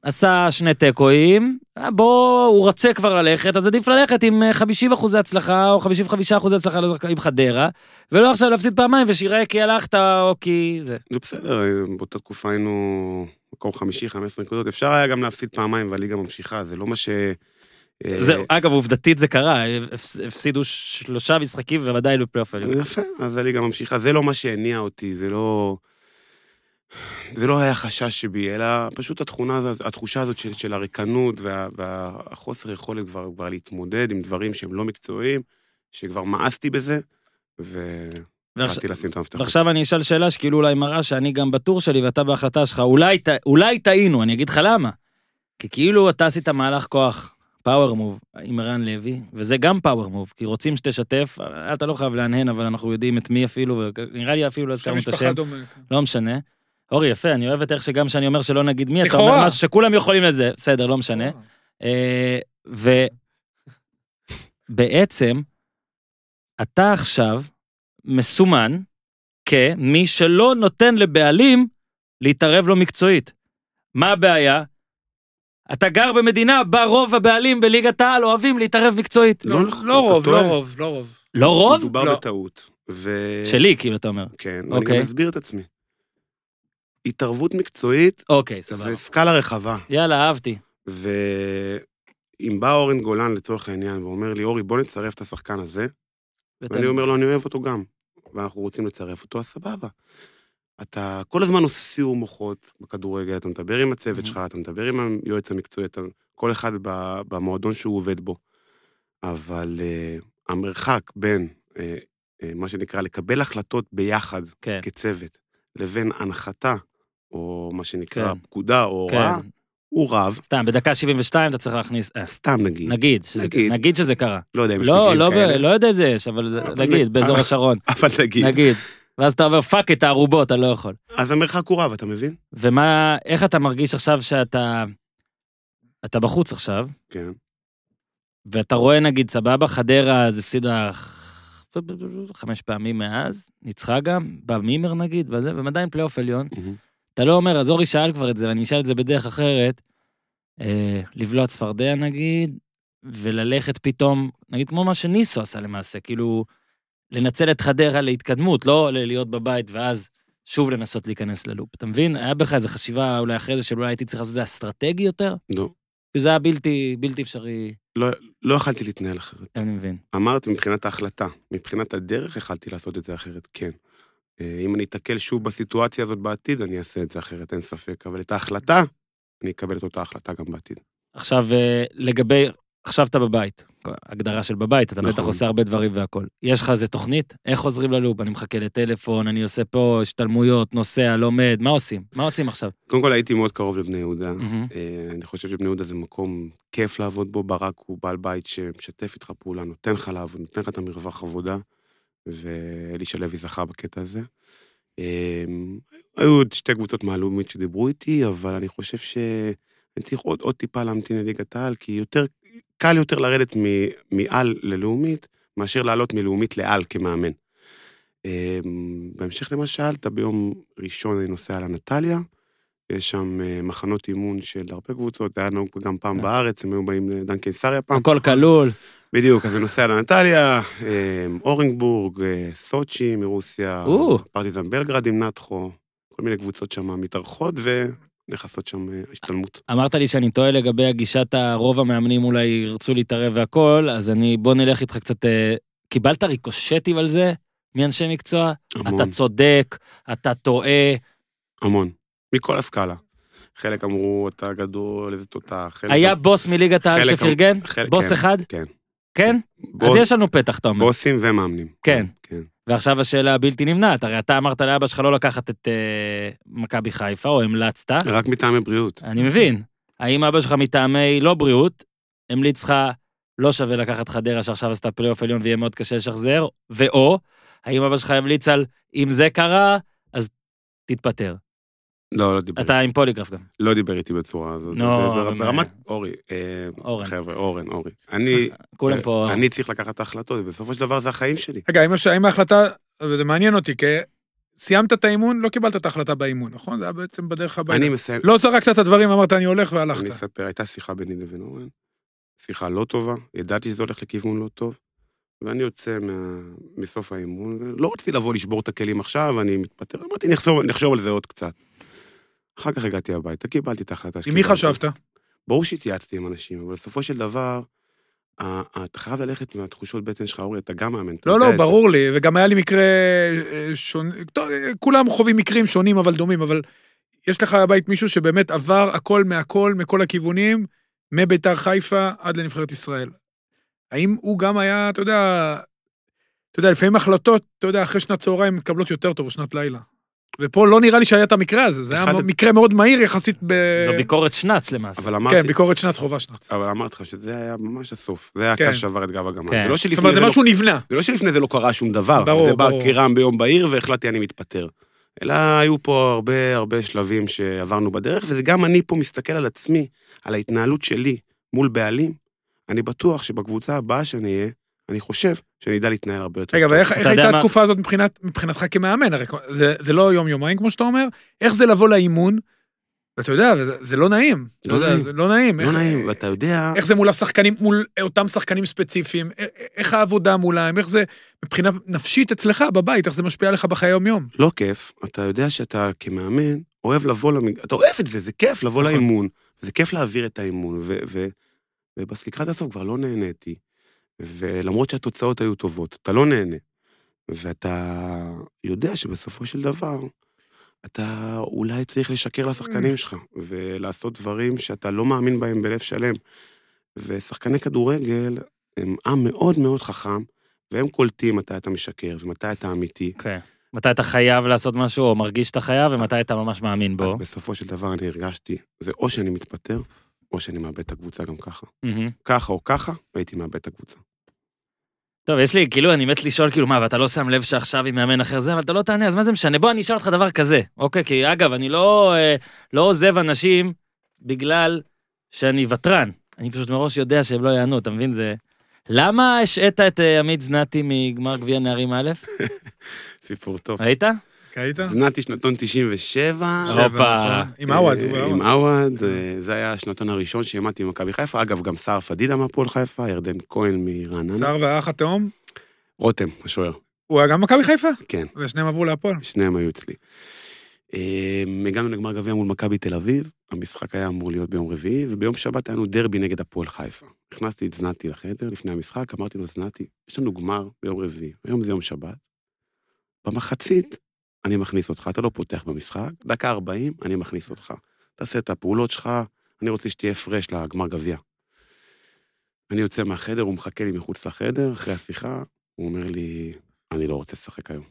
עשה שני תיקואים, אה, בוא, הוא רוצה כבר ללכת, אז עדיף ללכת עם אה, 50 אחוזי הצלחה, או 55 אחוזי הצלחה, לא זוכר, עם חדרה, ולא עכשיו להפסיד פעמיים ושיראה כי הלכת, או כי זה. זה בסדר, באותה תקופה היינו מקום חמישי, 15 נקודות. אפשר היה גם להפסיד פעמיים והליגה ממשיכה, זה לא מה ש... אה, זהו, אגב, עובדתית זה קרה, הפס- הפסידו שלושה משחקים ועדיין בפלייאוף העליון. יפה, אז הליגה ממשיכה. זה לא מה שהניע אותי, זה לא... זה לא היה חשש שבי, אלא פשוט התכונה הזאת, התחושה הזאת של, של הריקנות וה, והחוסר יכולת כבר, כבר להתמודד עם דברים שהם לא מקצועיים, שכבר מאסתי בזה, והתחלתי לשים את המפתח. ועכשיו אני אשאל שאלה שכאילו אולי מראה שאני גם בטור שלי ואתה בהחלטה שלך, אולי, אולי טעינו, אני אגיד לך למה. כי כאילו אתה עשית מהלך כוח, פאוור מוב, עם ערן לוי, וזה גם פאוור מוב, כי רוצים שתשתף, אתה לא חייב להנהן, אבל אנחנו יודעים את מי אפילו, ונראה לי אפילו לא הזכרנו את השם, דומה. לא משנה. אורי, יפה, אני אוהב את איך שגם שאני אומר שלא נגיד מי, אתה. אומר משהו שכולם יכולים לזה, בסדר, לא משנה. אה, ובעצם, אתה עכשיו מסומן כמי שלא נותן לבעלים להתערב לו מקצועית. מה הבעיה? אתה גר במדינה בה רוב הבעלים בליגת העל אוהבים להתערב מקצועית. לא, נכון, לא אתה רוב, טועה. לא רוב, לא רוב. לא רוב? מדובר לא. בטעות. ו... שלי, כאילו, אתה אומר. כן, אוקיי. גם אסביר את עצמי. התערבות מקצועית אוקיי, סבבה. זה סקאלה רחבה. יאללה, אהבתי. ואם בא אורן גולן לצורך העניין ואומר לי, אורי, בוא נצרף את השחקן הזה, ואני אומר לו, אני אוהב אותו גם, ואנחנו רוצים לצרף אותו, אז סבבה. אתה כל הזמן עושה סיור מוחות בכדורגל, אתה מדבר עם הצוות מהמם. שלך, אתה מדבר עם היועץ המקצועי, אתה, כל אחד במועדון שהוא עובד בו. אבל uh, המרחק בין uh, uh, מה שנקרא לקבל החלטות ביחד כן, כצוות, לבין הנחתה, או מה שנקרא כן. פקודה או הוראה, כן. הוא רב, סתם, בדקה 72 אתה צריך להכניס... סתם נגיד. נגיד, שזה- נגיד. נגיד שזה קרה. לא יודע אם יש לא, לא, כאלה, לא יודע איזה יש, אבל זה- אבל נגיד, באזור השרון. אבל נגיד. נגיד. ואז אתה אומר, fuck את הערובות, אתה לא יכול. אז המרחק הוא רב, אתה מבין? ומה, איך אתה מרגיש עכשיו שאתה... אתה בחוץ עכשיו, כן. ואתה רואה נגיד, סבבה, חדרה, אז הפסידה חמש פעמים מאז, ניצחה גם, במימר נגיד, וזה, והם עדיין פלייאוף עליון. אתה לא אומר, אז אורי שאל כבר את זה, ואני אשאל את זה בדרך אחרת, אה, לבלוע צפרדע נגיד, וללכת פתאום, נגיד כמו מה שניסו עשה למעשה, כאילו, לנצל את חדרה להתקדמות, לא להיות בבית ואז שוב לנסות להיכנס ללופ. אתה מבין? היה בך איזו חשיבה אולי אחרי זה, שאולי הייתי צריך לעשות את זה אסטרטגי יותר? לא, כי זה היה בלתי, בלתי אפשרי, לא יכלתי להתנהל אחרת. אני מבין. אמרתי מבחינת ההחלטה, מבחינת הדרך יכלתי לעשות את זה אחרת, כן. אה, אם אני אתקל שוב בסיטואציה הזאת בעתיד, אני אעשה את זה אחרת, אין ספק. אבל את ההחלטה, אני אקבל את אותה החלטה גם בעתיד. עכשיו, אה, לגבי, עכשיו אתה בבית, הגדרה של בבית, אתה בטח נכון. עושה הרבה דברים והכול. יש לך איזה תוכנית? איך חוזרים ללופ? אני מחכה לטלפון, אני עושה פה השתלמויות, נוסע, לומד, מה עושים? מה עושים עכשיו? קודם כל הייתי מאוד קרוב לבני יהודה. אה, אני חושב שבני יהודה זה מקום כיף לעבוד בו, ברק הוא בעל בית שמשתף איתך פעולה, נותן לך לעבוד, נותן לך את המרווח עבודה, ואלישע לוי זכה בקטע הזה. אה, היו עוד שתי קבוצות מהלאומית שדיברו איתי, אבל אני חושב שאני צריך עוד, עוד טיפה להמתין לליגת העל, כי יותר, קל יותר לרדת מעל ללאומית, מאשר לעלות מלאומית לעל כמאמן. אה, בהמשך למה ששאלת, ביום ראשון אני נוסע לנטליה, יש שם אה, מחנות אימון של הרבה קבוצות, היה נהוג גם פעם כן. בארץ, הם היו באים לדן קיסריה פעם. הכל כלול. בדיוק, אז אני נוסע לנטליה, אה, אורנגבורג, אה, סוצ'י מרוסיה. פרטיזן בלגרד עם נטחו, כל מיני קבוצות שם מתארחות ונכנסות שם אה, השתלמות. אמרת לי שאני טועה לגבי הגישת הרוב המאמנים אולי ירצו להתערב והכול, אז אני, בוא נלך איתך קצת, אה, קיבלת ריקושטים על זה מאנשי מקצוע? המון, אתה צודק, אתה טועה. המון, מכל הסקאלה. חלק אמרו, אתה גדול, איזה תותח. היה בוס מליגת העל שפרגן? בוס כן, אחד? כן. כן? אז בוס- יש לנו פתח, אתה אומר. בוסים ומאמנים. כן. כן. ועכשיו השאלה הבלתי נמנעת, הרי אתה אמרת לאבא שלך לא לקחת את אה, מכבי חיפה, או המלצת, רק מטעמי בריאות. אני מבין. האם אבא שלך מטעמי לא בריאות, המליץ לך לא שווה לקחת חדרה שעכשיו עשתה פלייאוף עליון ויהיה מאוד קשה לשחזר, ואו, האם אבא שלך המליץ על אם זה קרה, אז תתפטר. לא, לא דיבר. אתה עם פוליגרף גם. לא דיבר איתי בצורה הזאת. נו, אבל- ברמת, אורי, אה, אורן. חבר'ה, אורן, אורי. אני, כולם פה... אני צריך לקחת את ההחלטות, ובסופו של דבר זה החיים שלי. רגע, האם ההחלטה, וזה מעניין אותי, כי סיימת את האימון, לא קיבלת את ההחלטה באימון, נכון? זה היה בעצם בדרך הביתה. אני מסיים, לא זרקת את הדברים, אמרת אני הולך והלכת. אני אספר, הייתה שיחה ביני לבין אורן, שיחה לא טובה, ידעתי שזה הולך לכיוון לא טוב, ואני יוצא מה- מסוף האימון, ולא רציתי לבוא לשבור את הכלים עכשיו, אני מתפטר, אמרתי, נחשוב נחשוב על זה עוד קצת. אחר כך הגעתי הביתה, קיבלתי את ההחלטה עם מי. חשבת? ברור שהתייעצתי עם אנשים, אבל בסופו של דבר, אתה חייב ללכת מהתחושות בטן שלך, אורי, אתה גם מאמן. לא, לא. ברור לי, וגם היה לי מקרה אה, שונה, אה, כולם חווים מקרים שונים אבל דומים, אבל יש לך בבית מישהו שבאמת עבר הכל מהכל, מכל הכיוונים, מביתר חיפה עד לנבחרת ישראל. האם הוא גם היה, אתה יודע, אתה יודע, לפעמים החלטות, אתה יודע, אחרי שנת צהריים מתקבלות יותר טוב, או שנת לילה. ופה לא נראה לי שהיה את המקרה הזה, זה היה אחד- מקרה מאוד מהיר יחסית ב... זו ביקורת שנץ למעשה. אבל אמרתי, כן, ביקורת שנת חובה שנת. אבל אמרתי לך שזה היה ממש הסוף. זה היה כן. הקש שעבר את גב הגמל. כן. זה לא זאת שלפני אומרת, זה זה לא... משהו נבנה. זה לא שלפני זה לא קרה שום דבר. ברור, זה בא ברור. כרעם ביום בהיר והחלטתי אני מתפטר. אלא היו פה הרבה הרבה שלבים שעברנו בדרך, וזה גם אני פה מסתכל על עצמי, על ההתנהלות שלי מול בעלים, אני בטוח שבקבוצה הבאה שאני אהיה, אני חושב שאני אדע להתנהל הרבה יותר רגע. ואיך הייתה מה- התקופה הזאת מבחינת, מבחינתך כמאמן? הרי זה, זה לא יום-יומיים, כמו שאתה אומר. איך זה לבוא לאימון? ואתה יודע, זה, זה לא נעים. לא יודע, נעים. זה לא נעים. לא איך, נעים, ואתה יודע, איך זה מול השחקנים, מול אותם שחקנים ספציפיים? איך העבודה מולם? איך זה, מבחינה נפשית אצלך בבית, איך זה משפיע עליך בחיי היום-יום? לא כיף, אתה יודע שאתה כמאמן אוהב לבוא למג... אתה אוהב את זה, זה כיף לבוא נכון. לאימון, זה כיף להעביר את האימון, ו... ו... ובלקראת הסוף כבר לא נהניתי, ולמרות שהתוצאות היו טובות, אתה לא נהנה, ואתה יודע שבסופו של דבר, אתה אולי צריך לשקר לשחקנים שלך, ולעשות דברים שאתה לא מאמין בהם בלב שלם. ושחקני כדורגל הם עם מאוד מאוד חכם, והם קולטים מתי אתה משקר ומתי אתה אמיתי. אוקיי. מתי אתה חייב לעשות משהו, או מרגיש שאתה חייב, ומתי אתה ממש מאמין אז בו. בסופו של דבר אני הרגשתי, זה או שאני מתפטר, או שאני מאבד את הקבוצה גם ככה. מהמם. ככה או ככה, הייתי מאבד את הקבוצה. טוב, יש לי, כאילו, אני מת לשאול, כאילו, מה, ואתה לא שם לב שעכשיו עם מאמן אחר זה, אבל אתה לא תענה, אז מה זה משנה? בוא, אני אשאל אותך דבר כזה, אוקיי? כי אגב, אני לא, אה, לא עוזב אנשים בגלל שאני ותרן. אני פשוט מראש יודע שהם לא יענו, אתה מבין? זה... למה השעית את אה, עמית זנתי מגמר גביע נערים א'? סיפור טוב. ראית? היית? זנתי שנתון 97, שבע. הופה. נכון. עם עווד. אה. עם עווד, אה, זה היה השנתון הראשון שהעמדתי במכבי חיפה. אגב, גם סער פדידה מהפועל חיפה, ירדן כהן מרעננה. סער והאח התאום, רותם, השוער, הוא היה גם מכבי חיפה? כן. ושניהם עברו להפועל. שניהם היו אצלי. אה, הגענו לגמר גביע מול מכבי תל אביב, המשחק היה אמור להיות ביום רביעי, וביום שבת היה לנו דרבי נגד הפועל חיפה. הכנסתי את זנתי לחדר לפני המשחק, אמרתי לו, זנתי, יש לנו גמר ביום רביעי, היום זה יום שבת. במחצית אני מכניס אותך, אתה לא פותח במשחק, דקה 40, אני מכניס אותך. תעשה את הפעולות שלך, אני רוצה שתהיה פרש לגמר גביע. אני יוצא מהחדר, הוא מחכה לי מחוץ לחדר, אחרי השיחה, הוא אומר לי, אני לא רוצה לשחק היום.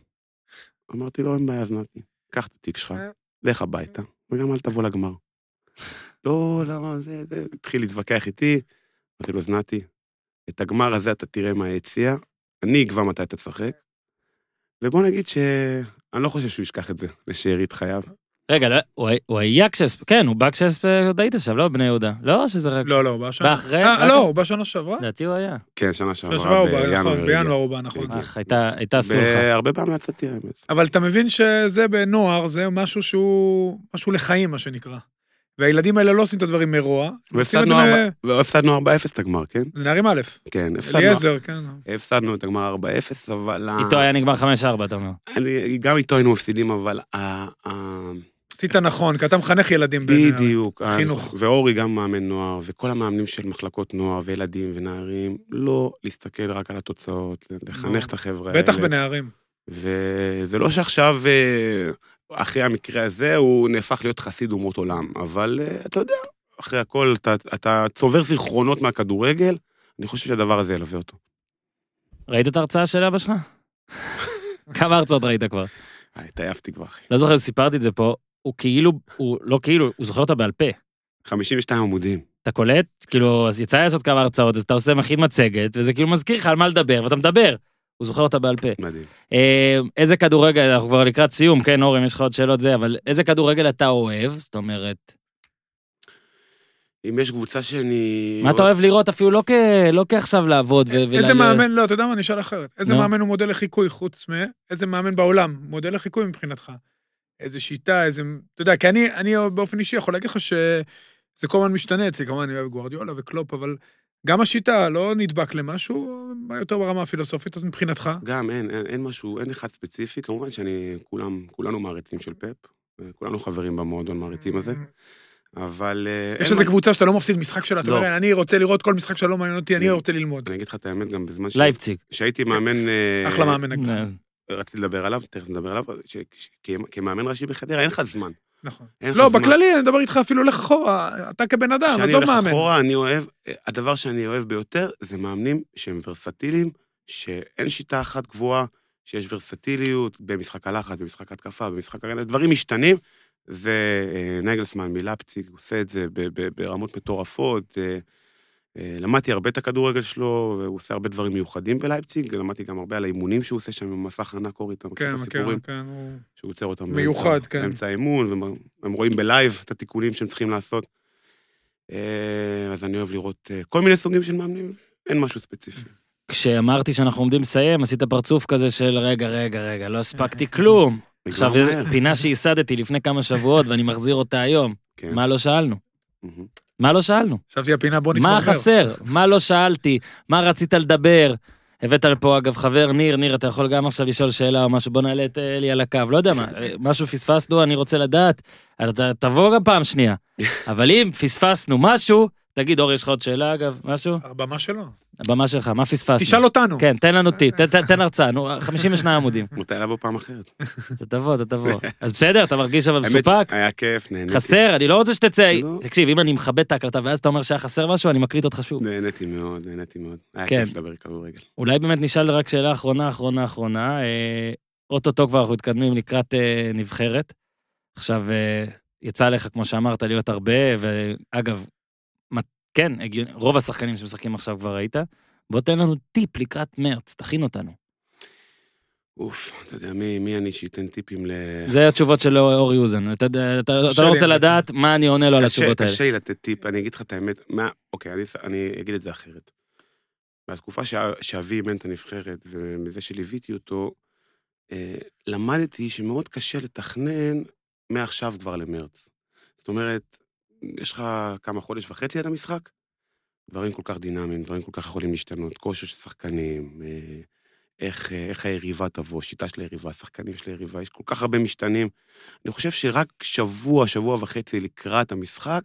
אמרתי לו, אין בעיה, זנתי. קח את התיק שלך, לך הביתה, וגם אל תבוא לגמר. לא, למה זה, זה, התחיל להתווכח איתי, אמרתי לו, זנתי, את הגמר הזה אתה תראה מהיציע, אני אקבע מתי אתה תשחק, ובוא נגיד שאני לא חושב שהוא ישכח את זה לשארית חייו. רגע, לא, הוא היה- הוא היה כשאספ... כן, הוא בא כשאספ... עוד היית שם, לא בבני יהודה. לא, שזה רק... לא, לא, הוא בא שנה. ואחרי? אה, לא, הוא בא שנה שעברה? לדעתי הוא היה. כן, שנה שנה שעברה שעברה הוא בא, בינואר. נכון. בינואר הוא בא, נכון. אך, הייתה הייתה סולחה. והרבה בהמלצתי האמת. אבל אתה מבין שזה בנוער, זה משהו שהוא, משהו לחיים, מה שנקרא. והילדים האלה לא עושים את הדברים מרוע. והפסדנו מ- ארבע- והפסדנו 4-0 את הגמר, כן? זה נערים א', כן, הפסדנו אליעזר, כן. הפסדנו את הגמר 4-0, אבל... איתו היה נגמר 5-4, אתה אומר. אני, גם איתו היינו מפסידים, אבל... עשית נכון, כי אתה מחנך ילדים. בדיוק. ה- חינוך. ואורי גם מאמן נוער, וכל המאמנים של מחלקות נוער וילדים ונערים, לא להסתכל רק על התוצאות, לחנך. את החבר'ה האלה. בטח בנערים. וזה לא שעכשיו, אה, אחרי המקרה הזה, הוא נהפך להיות חסיד אומות עולם, אבל אה, אתה יודע, אחרי הכל, אתה, אתה צובר זיכרונות מהכדורגל, אני חושב שהדבר הזה ילווה אותו. ראית את ההרצאה של אבא שלך? כמה הרצאות ראית כבר? אה, התעייפתי כבר, אחי. לא זוכר אם סיפרתי את זה פה, הוא כאילו, הוא לא כאילו, הוא זוכר אותה בעל פה. 52 עמודים. אתה קולט? כאילו, אז יצא לעשות כמה הרצאות, אז אתה עושה, מכין מצגת, וזה כאילו מזכיר לך על מה לדבר, ואתה מדבר. הוא זוכר אותה בעל פה. מדהים. אה, איזה כדורגל, אנחנו כבר לקראת סיום, כן, אורי, אם יש לך עוד שאלות זה, אבל איזה כדורגל אתה אוהב? זאת אומרת, אם יש קבוצה שאני... מה אתה אוהב לראות אפילו לא, כ... לא כעכשיו לעבוד ו... איזה ול- מאמן, לא, אתה יודע מה, אני אשאל אחרת. איזה. מאמן הוא מודל לחיקוי חוץ מ... איזה מאמן בעולם מודל לחיקוי מבחינתך? איזה שיטה, איזה... אתה יודע, כי אני, אני באופן אישי יכול להגיד לך שזה כל הזמן משתנה אצלי, כמובן אני אוהב גוורדיולה וקלופ, אבל גם השיטה לא נדבק למשהו, יותר ברמה הפילוסופית, אז מבחינתך, גם אין, אין, אין משהו, אין אחד ספציפי, כמובן שאני, כולם, כולנו מעריצים של פפ, כולנו חברים במועדון מעריצים הזה, אבל... אה, יש איזה מה- קבוצה שאתה לא מפסיד משחק שלה, אתה לא. אומר, אני רוצה לראות כל משחק שלא מעניין אותי, אני. רוצה ללמוד. אני אגיד לך את האמת, גם בזמן ש- לייפציג. שהייתי מאמן... אה, אחלה מאמן אגב. רציתי לדבר עליו, תכף נדבר עליו, ש- ש- כ- כמאמן ראשי בחדרה אין לך זמן. נכון. לא. בכללי, אני מדבר איתך אפילו לך אחורה, אתה כבן אדם, כשאני עזוב הולך מאמן. אחורה, אני אוהב, הדבר שאני אוהב ביותר זה מאמנים שהם ורסטיליים, שאין שיטה אחת קבועה, שיש ורסטיליות במשחק הלחץ, במשחק התקפה, במשחק הגנה, דברים משתנים. זה אה, נגלסמן מלפציג, עושה את זה ברמות מטורפות. אה, למדתי הרבה את הכדורגל שלו, והוא עושה הרבה דברים מיוחדים בלייפציג, למדתי גם הרבה על האימונים שהוא עושה שם עם מסך ענק אורי, אתה מכיר כן, את מכיר, הסיפורים? כן, הוא... שהוא עוצר אותם מיוחד, באמצע, כן. באמצע האימון, והם הם רואים בלייב את התיקונים שהם צריכים לעשות. אה, אז אני אוהב לראות אה, כל מיני סוגים של מאמנים, אין משהו ספציפי. כשאמרתי שאנחנו עומדים לסיים, עשית פרצוף כזה של רגע, רגע, רגע, לא הספקתי כלום. עכשיו. פינה שייסדתי לפני כמה שבועות ואני מחזיר אותה היום. כן. מה לא שאלנו? מה לא שאלנו? חשבתי הפינה בוא נתמרמר. מה חסר? מה לא שאלתי? מה רצית לדבר? הבאת לפה, אגב, חבר ניר, ניר, אתה יכול גם עכשיו לשאול שאלה או משהו, בוא נעלה את אלי על הקו, לא יודע מה, משהו פספסנו, אני רוצה לדעת, אתה תבוא גם פעם שנייה. אבל אם פספסנו משהו, תגיד, אור, יש לך עוד שאלה, אגב, משהו? הבמה שלו. הבמה שלך, מה פספסנו? תשאל אותנו. כן, תן לנו טיפ, תן- תן- תן הרצאה, נו, 52 עמודים. מתי לבוא פעם אחרת? אתה תבוא, אתה תבוא. אז בסדר, אתה מרגיש אבל מסופק? היה כיף, נהניתי. חסר, אני לא רוצה שתצא. לא. תקשיב, אם אני מכבד את ההקלטה ואז אתה אומר שהיה חסר משהו, אני מקליט אותך שוב. נהניתי מאוד, נהניתי מאוד. היה כן. כיף לדבר כדורגל. אולי באמת נשאל רק שאלה אחרונה, אחרונה, אחרונה. אה, אוטוטו כבר אנחנו מתקדמים לקראת אה, נבחרת. עכשיו, אה, יצא לך, כמו שאמרת, להיות הרבה, ואגב, כן, הגיוני, רוב השחקנים שמשחקים עכשיו כבר ראית. בוא תן לנו טיפ לקראת מרץ, תכין אותנו. אוף, אתה יודע, מי מי אני שייתן טיפים ל... זה התשובות של אורי אוזן. אתה, אתה, אתה קשה לא רוצה זה, לדעת מה אני עונה לו על קשה- התשובות האלה. קשה לי לתת טיפ, אני אגיד לך את האמת, מה, אוקיי, אני, אני אגיד את זה אחרת. מהתקופה שאבי אימן את הנבחרת, ומזה שליוויתי אותו, אה, למדתי שמאוד קשה לתכנן מעכשיו כבר למרץ. זאת אומרת, יש לך כמה חודש וחצי עד המשחק, דברים כל כך דינמיים, דברים כל כך יכולים להשתנות, כושר של שחקנים, אה, איך, אה, איך היריבה תבוא, שיטה של היריבה, שחקנים של היריבה, יש כל כך הרבה משתנים. אני חושב שרק שבוע, שבוע וחצי לקראת המשחק,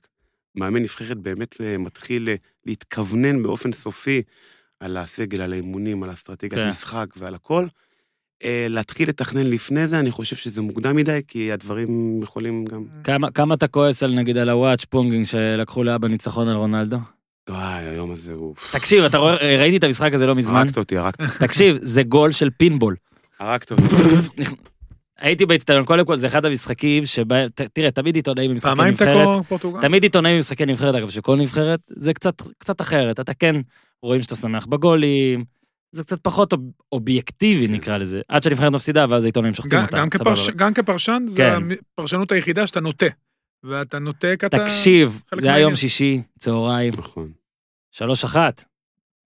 מאמן נבחרת באמת אה, מתחיל להתכוונן באופן סופי על הסגל, על האימונים, על אסטרטגיית כן. משחק ועל הכל. אה, להתחיל לתכנן לפני זה, אני חושב שזה מוקדם מדי, כי הדברים יכולים גם... כמה, כמה אתה כועס על, נגיד, על הוואץ' פונגינג שלקחו לאבא ניצחון על רונלדו? וואי, היום הזה הוא... תקשיב, אתה רואה, ראיתי את המשחק הזה לא מזמן. הרגת אותי, הרגת, תקשיב, זה גול של פינבול. הרגת אותי. הייתי באצטדיון, קודם כל זה אחד המשחקים שבה, ת- תראה, תמיד עיתונאים במשחקי פעמיים נבחרת, תקו פורטוגל. תמיד עיתונאים במשחקי נבחרת, אגב, שכל נבחרת, זה קצת, קצת אחרת. אתה כן רואים שאתה שמח בגולים, זה קצת פחות אוב- אובייקטיבי נקרא לזה, עד שהנבחרת מפסידה ואז העיתונאים שוחטים גם- אותה. גם. כפרש- גם כפרשן, זה כן. הפרשנות היחידה שאתה נוטה. ואתה נוטה כי אתה... תקשיב, זה היה יום. שישי, צהריים, נכון. שלוש אחת.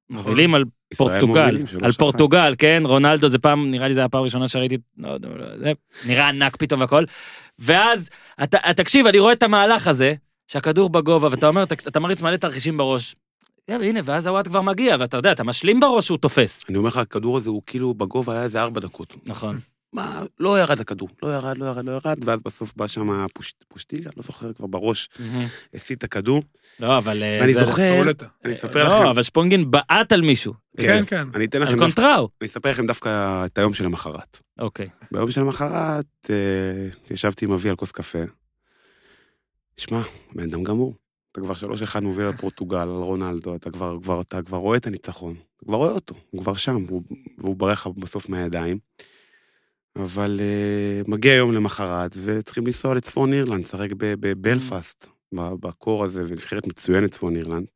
נכון. מובילים על פורטוגל, על. פורטוגל, כן, רונלדו זה פעם, נראה לי זה הפעם הראשונה שראיתי, לא יודע, לא, זה נראה ענק פתאום והכל. ואז, אתה, תקשיב, אני רואה את המהלך הזה, שהכדור בגובה, ואתה אומר, אתה, אתה מריץ מלא תרחישים בראש. כן, הנה, ואז הוואט כבר מגיע, ואתה יודע, אתה משלים בראש שהוא תופס. אני אומר לך, הכדור הזה הוא כאילו בגובה היה איזה ארבע דקות. נכון. מה, לא ירד הכדור, לא ירד, לא ירד, לא ירד, ואז בסוף בא שם פוש, פושטיגה, לא זוכר כבר בראש, הסיט את הכדור. לא, אבל... אה, ואני זה- זוכר. אני אספר לכם, לא, אבל שפונגין בעט על מישהו. כן, כן. אני אתן על לכם דווקא, קונטראו. אני אספר לכם דווקא את היום שלמחרת. אוקיי. ביום שלמחרת אה, ישבתי עם אבי על כוס קפה. שמע, בן אדם גמור. אתה כבר שלוש אחד מוביל על פורטוגל, על רונלדו, אתה כבר, כבר, אתה כבר רואה את הניצחון. אתה כבר רואה אותו, הוא כבר שם, והוא, והוא ברח בסוף מהידיים. אבל uh, מגיע יום למחרת, וצריכים לנסוע לצפון אירלנד, לשחק בבלפאסט, ב- בקור הזה, ונבחרת מצוינת צפון אירלנד.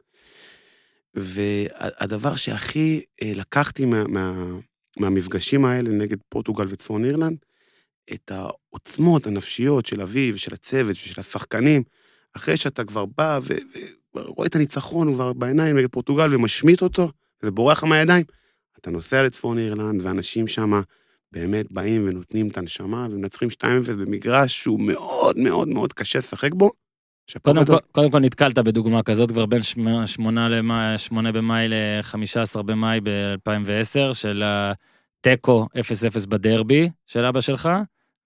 והדבר שהכי uh, לקחתי מה, מה, מהמפגשים האלה נגד פורטוגל וצפון אירלנד, את העוצמות הנפשיות של אביו, של הצוות ושל השחקנים, אחרי שאתה כבר בא ורואה את הניצחון, הוא כבר בעיניים נגד פורטוגל ומשמיט אותו, וזה בורח לך מהידיים, אתה נוסע לצפון אירלנד, ואנשים שם באמת באים ונותנים את הנשמה, ומנצחים 2-0 במגרש שהוא מאוד מאוד מאוד קשה לשחק בו. קודם. כל, קודם כל נתקלת בדוגמה כזאת כבר בין 8 למאי, 8 במאי ל-15 במאי ב-2010, של התיקו 0-0 בדרבי של אבא שלך,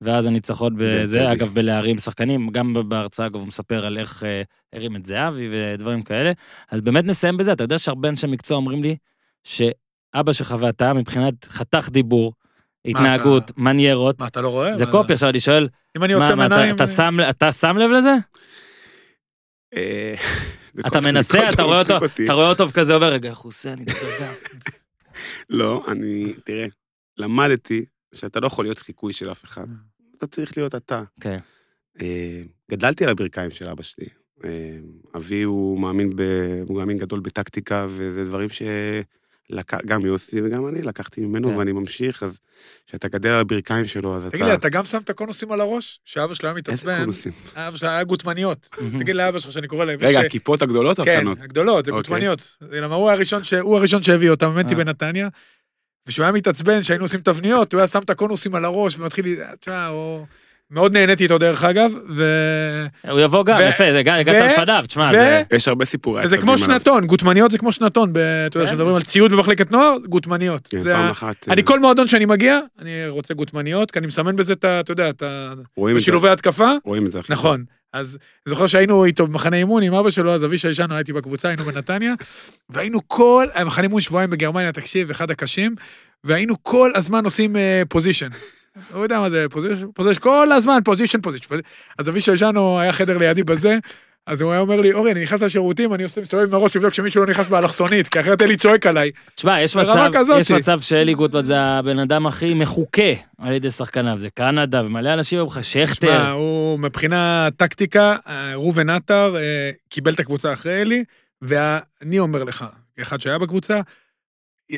ואז הניצחון בזה. אגב, בלהרים שחקנים, גם בהרצאה, אגב, הוא מספר על איך אה, הרים את זהבי ודברים כאלה. אז באמת נסיים בזה, אתה יודע שהרבה אנשי מקצוע אומרים לי, שאבא שלך ואתה, מבחינת חתך דיבור, התנהגות, מניירות, מה, אתה לא רואה? זה מה- קופי, עכשיו אני שואל, אם אני יוצא מה, אתה- שם- אתה שם לב לזה? אה, אתה מנסה, אתה רואה אותו. אתה רואה אותו כזה עובר, רגע, איך הוא עושה, אני. לא, אני, תראה, למדתי שאתה לא יכול להיות חיקוי של אף אחד. אתה צריך להיות אתה. כן. אה, גדלתי על הברכיים של אבא שלי. אה, אבי הוא מאמין, ב, הוא מאמין גדול בטקטיקה, וזה דברים לק- גם יוסי וגם אני לקחתי ממנו, כן. ואני ממשיך, אז כשאתה גדל על הברכיים שלו, אז אתה... תגיד לי, אתה גם שם את הקונוסים על הראש? שאבא שלו היה איזה מתעצבן, קונוסים? אבא שלו היה גוטמניות. תגיד לאבא שלך שאני קורא להם. רגע, הכיפות הגדולות או כן, הקטנות? הגדולות, זה אוקיי. גוטמניות. למה הוא הראשון ש- הוא הראשון שהביא אותם, היא אה. בנתניה. וכשהוא היה מתעצבן, שהיינו עושים תבניות, הוא היה שם את הקונוסים על הראש ומתחיל, תשמע, הוא... מאוד נהניתי איתו דרך אגב, ו... הוא יבוא גם, ו- יפה, זה הגעת ו- לפניו, תשמע, ו- זה... יש הרבה סיפורי עצבים כמו עליו. שנתון, גוטמניות זה כמו שנתון, ב- אתה יודע, כן. כשמדברים על ציוד במחלקת נוער, גוטמניות. כן, זה פעם ה- אחת... אני אה, כל מועדון שאני מגיע, אני רוצה גוטמניות, כי אני מסמן בזה את ה... אתה יודע, את ה... רואים את זה, בשילובי התקפה. רואים את זה. אחי. נכון. אז זוכר שהיינו איתו במחנה אימון עם אבא שלו, אז אבישי ישנו, הייתי בקבוצה, היינו בנתניה, והיינו כל, המחנה אימון שבועיים בגרמניה, תקשיב, אחד הקשים, והיינו כל הזמן עושים possession. לא יודע מה זה possession, כל הזמן possession, possession. אז אבישי ז'אנו היה חדר לידי בזה, אז הוא היה אומר לי, אורי, אני נכנס לשירותים, אני עושה מסתובב עם הראש לבדוק שמישהו לא נכנס באלכסונית, כי אחרת אלי צועק עליי. תשמע, יש מצב. יש מצב שאלי גוטמן זה הבן אדם הכי מחוקה על ידי שחקניו, זה קנדה, ומלא אנשים אומרים לך, שכטר, הוא מבחינה טקטיקה, אה, ראובן עטר אה, קיבל את הקבוצה אחרי אלי, ואני אומר לך, אחד שהיה בקבוצה,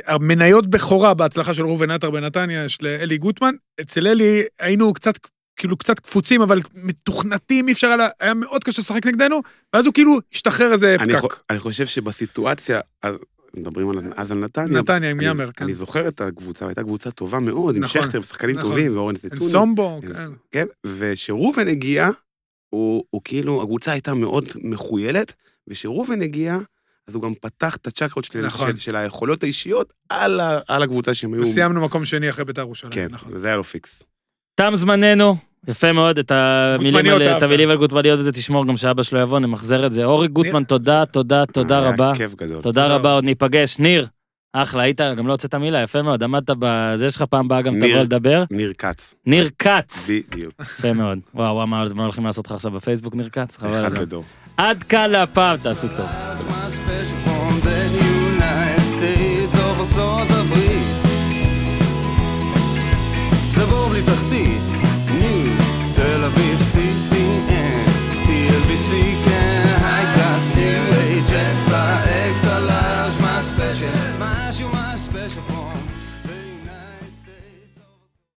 המניות בכורה בהצלחה של ראובן עטר בנתניה יש לאלי גוטמן, אצל אלי היינו קצת, כאילו קצת קפוצים, אבל מתוכנתים, אי אפשר היה, היה מאוד קשה לשחק נגדנו, ואז הוא כאילו השתחרר איזה אני פקק. חו- אני חושב שבסיטואציה, אז מדברים על אז על נתניה. נתניה עם יאמר, כן. אני זוכר את הקבוצה, הייתה קבוצה טובה מאוד, עם נכון, שכטר ושחקנים נכון. טובים, ואורן זיתוני. סומבו, כן. כן, וכשראובן הגיע, הוא, הוא כאילו, הקבוצה הייתה מאוד מחוילת, וכשראובן הגיע, אז הוא גם פתח את הצ'קרות של, נכון. של, של היכולות האישיות על, ה, על הקבוצה שהם היו... וסיימנו מקום שני אחרי בית"ר ירושלים, כן, נכון. וזה היה לו פיקס. תם זמננו, יפה מאוד, את המילים על- את. המילים על גוטמניות וזה תשמור גם שאבא שלו יבוא, נמחזר את זה. אורי גוטמן, תודה, תודה, תודה היה רבה. כיף גדול. תודה תודה רבה, עוד ניפגש. ניר, אחלה, היית, גם לא הוצאת מילה, יפה מאוד, עמדת בזה יש לך פעם הבאה גם. תבוא לדבר. ניר כץ. ניר כץ, בדיוק. יפה מאוד. וואו, וואו, מה הולכים לעשות לך עכשיו בפייסבוק, ניר כץ? חבל על. בדור. עד כאן להפעם, תעשו טוב. Of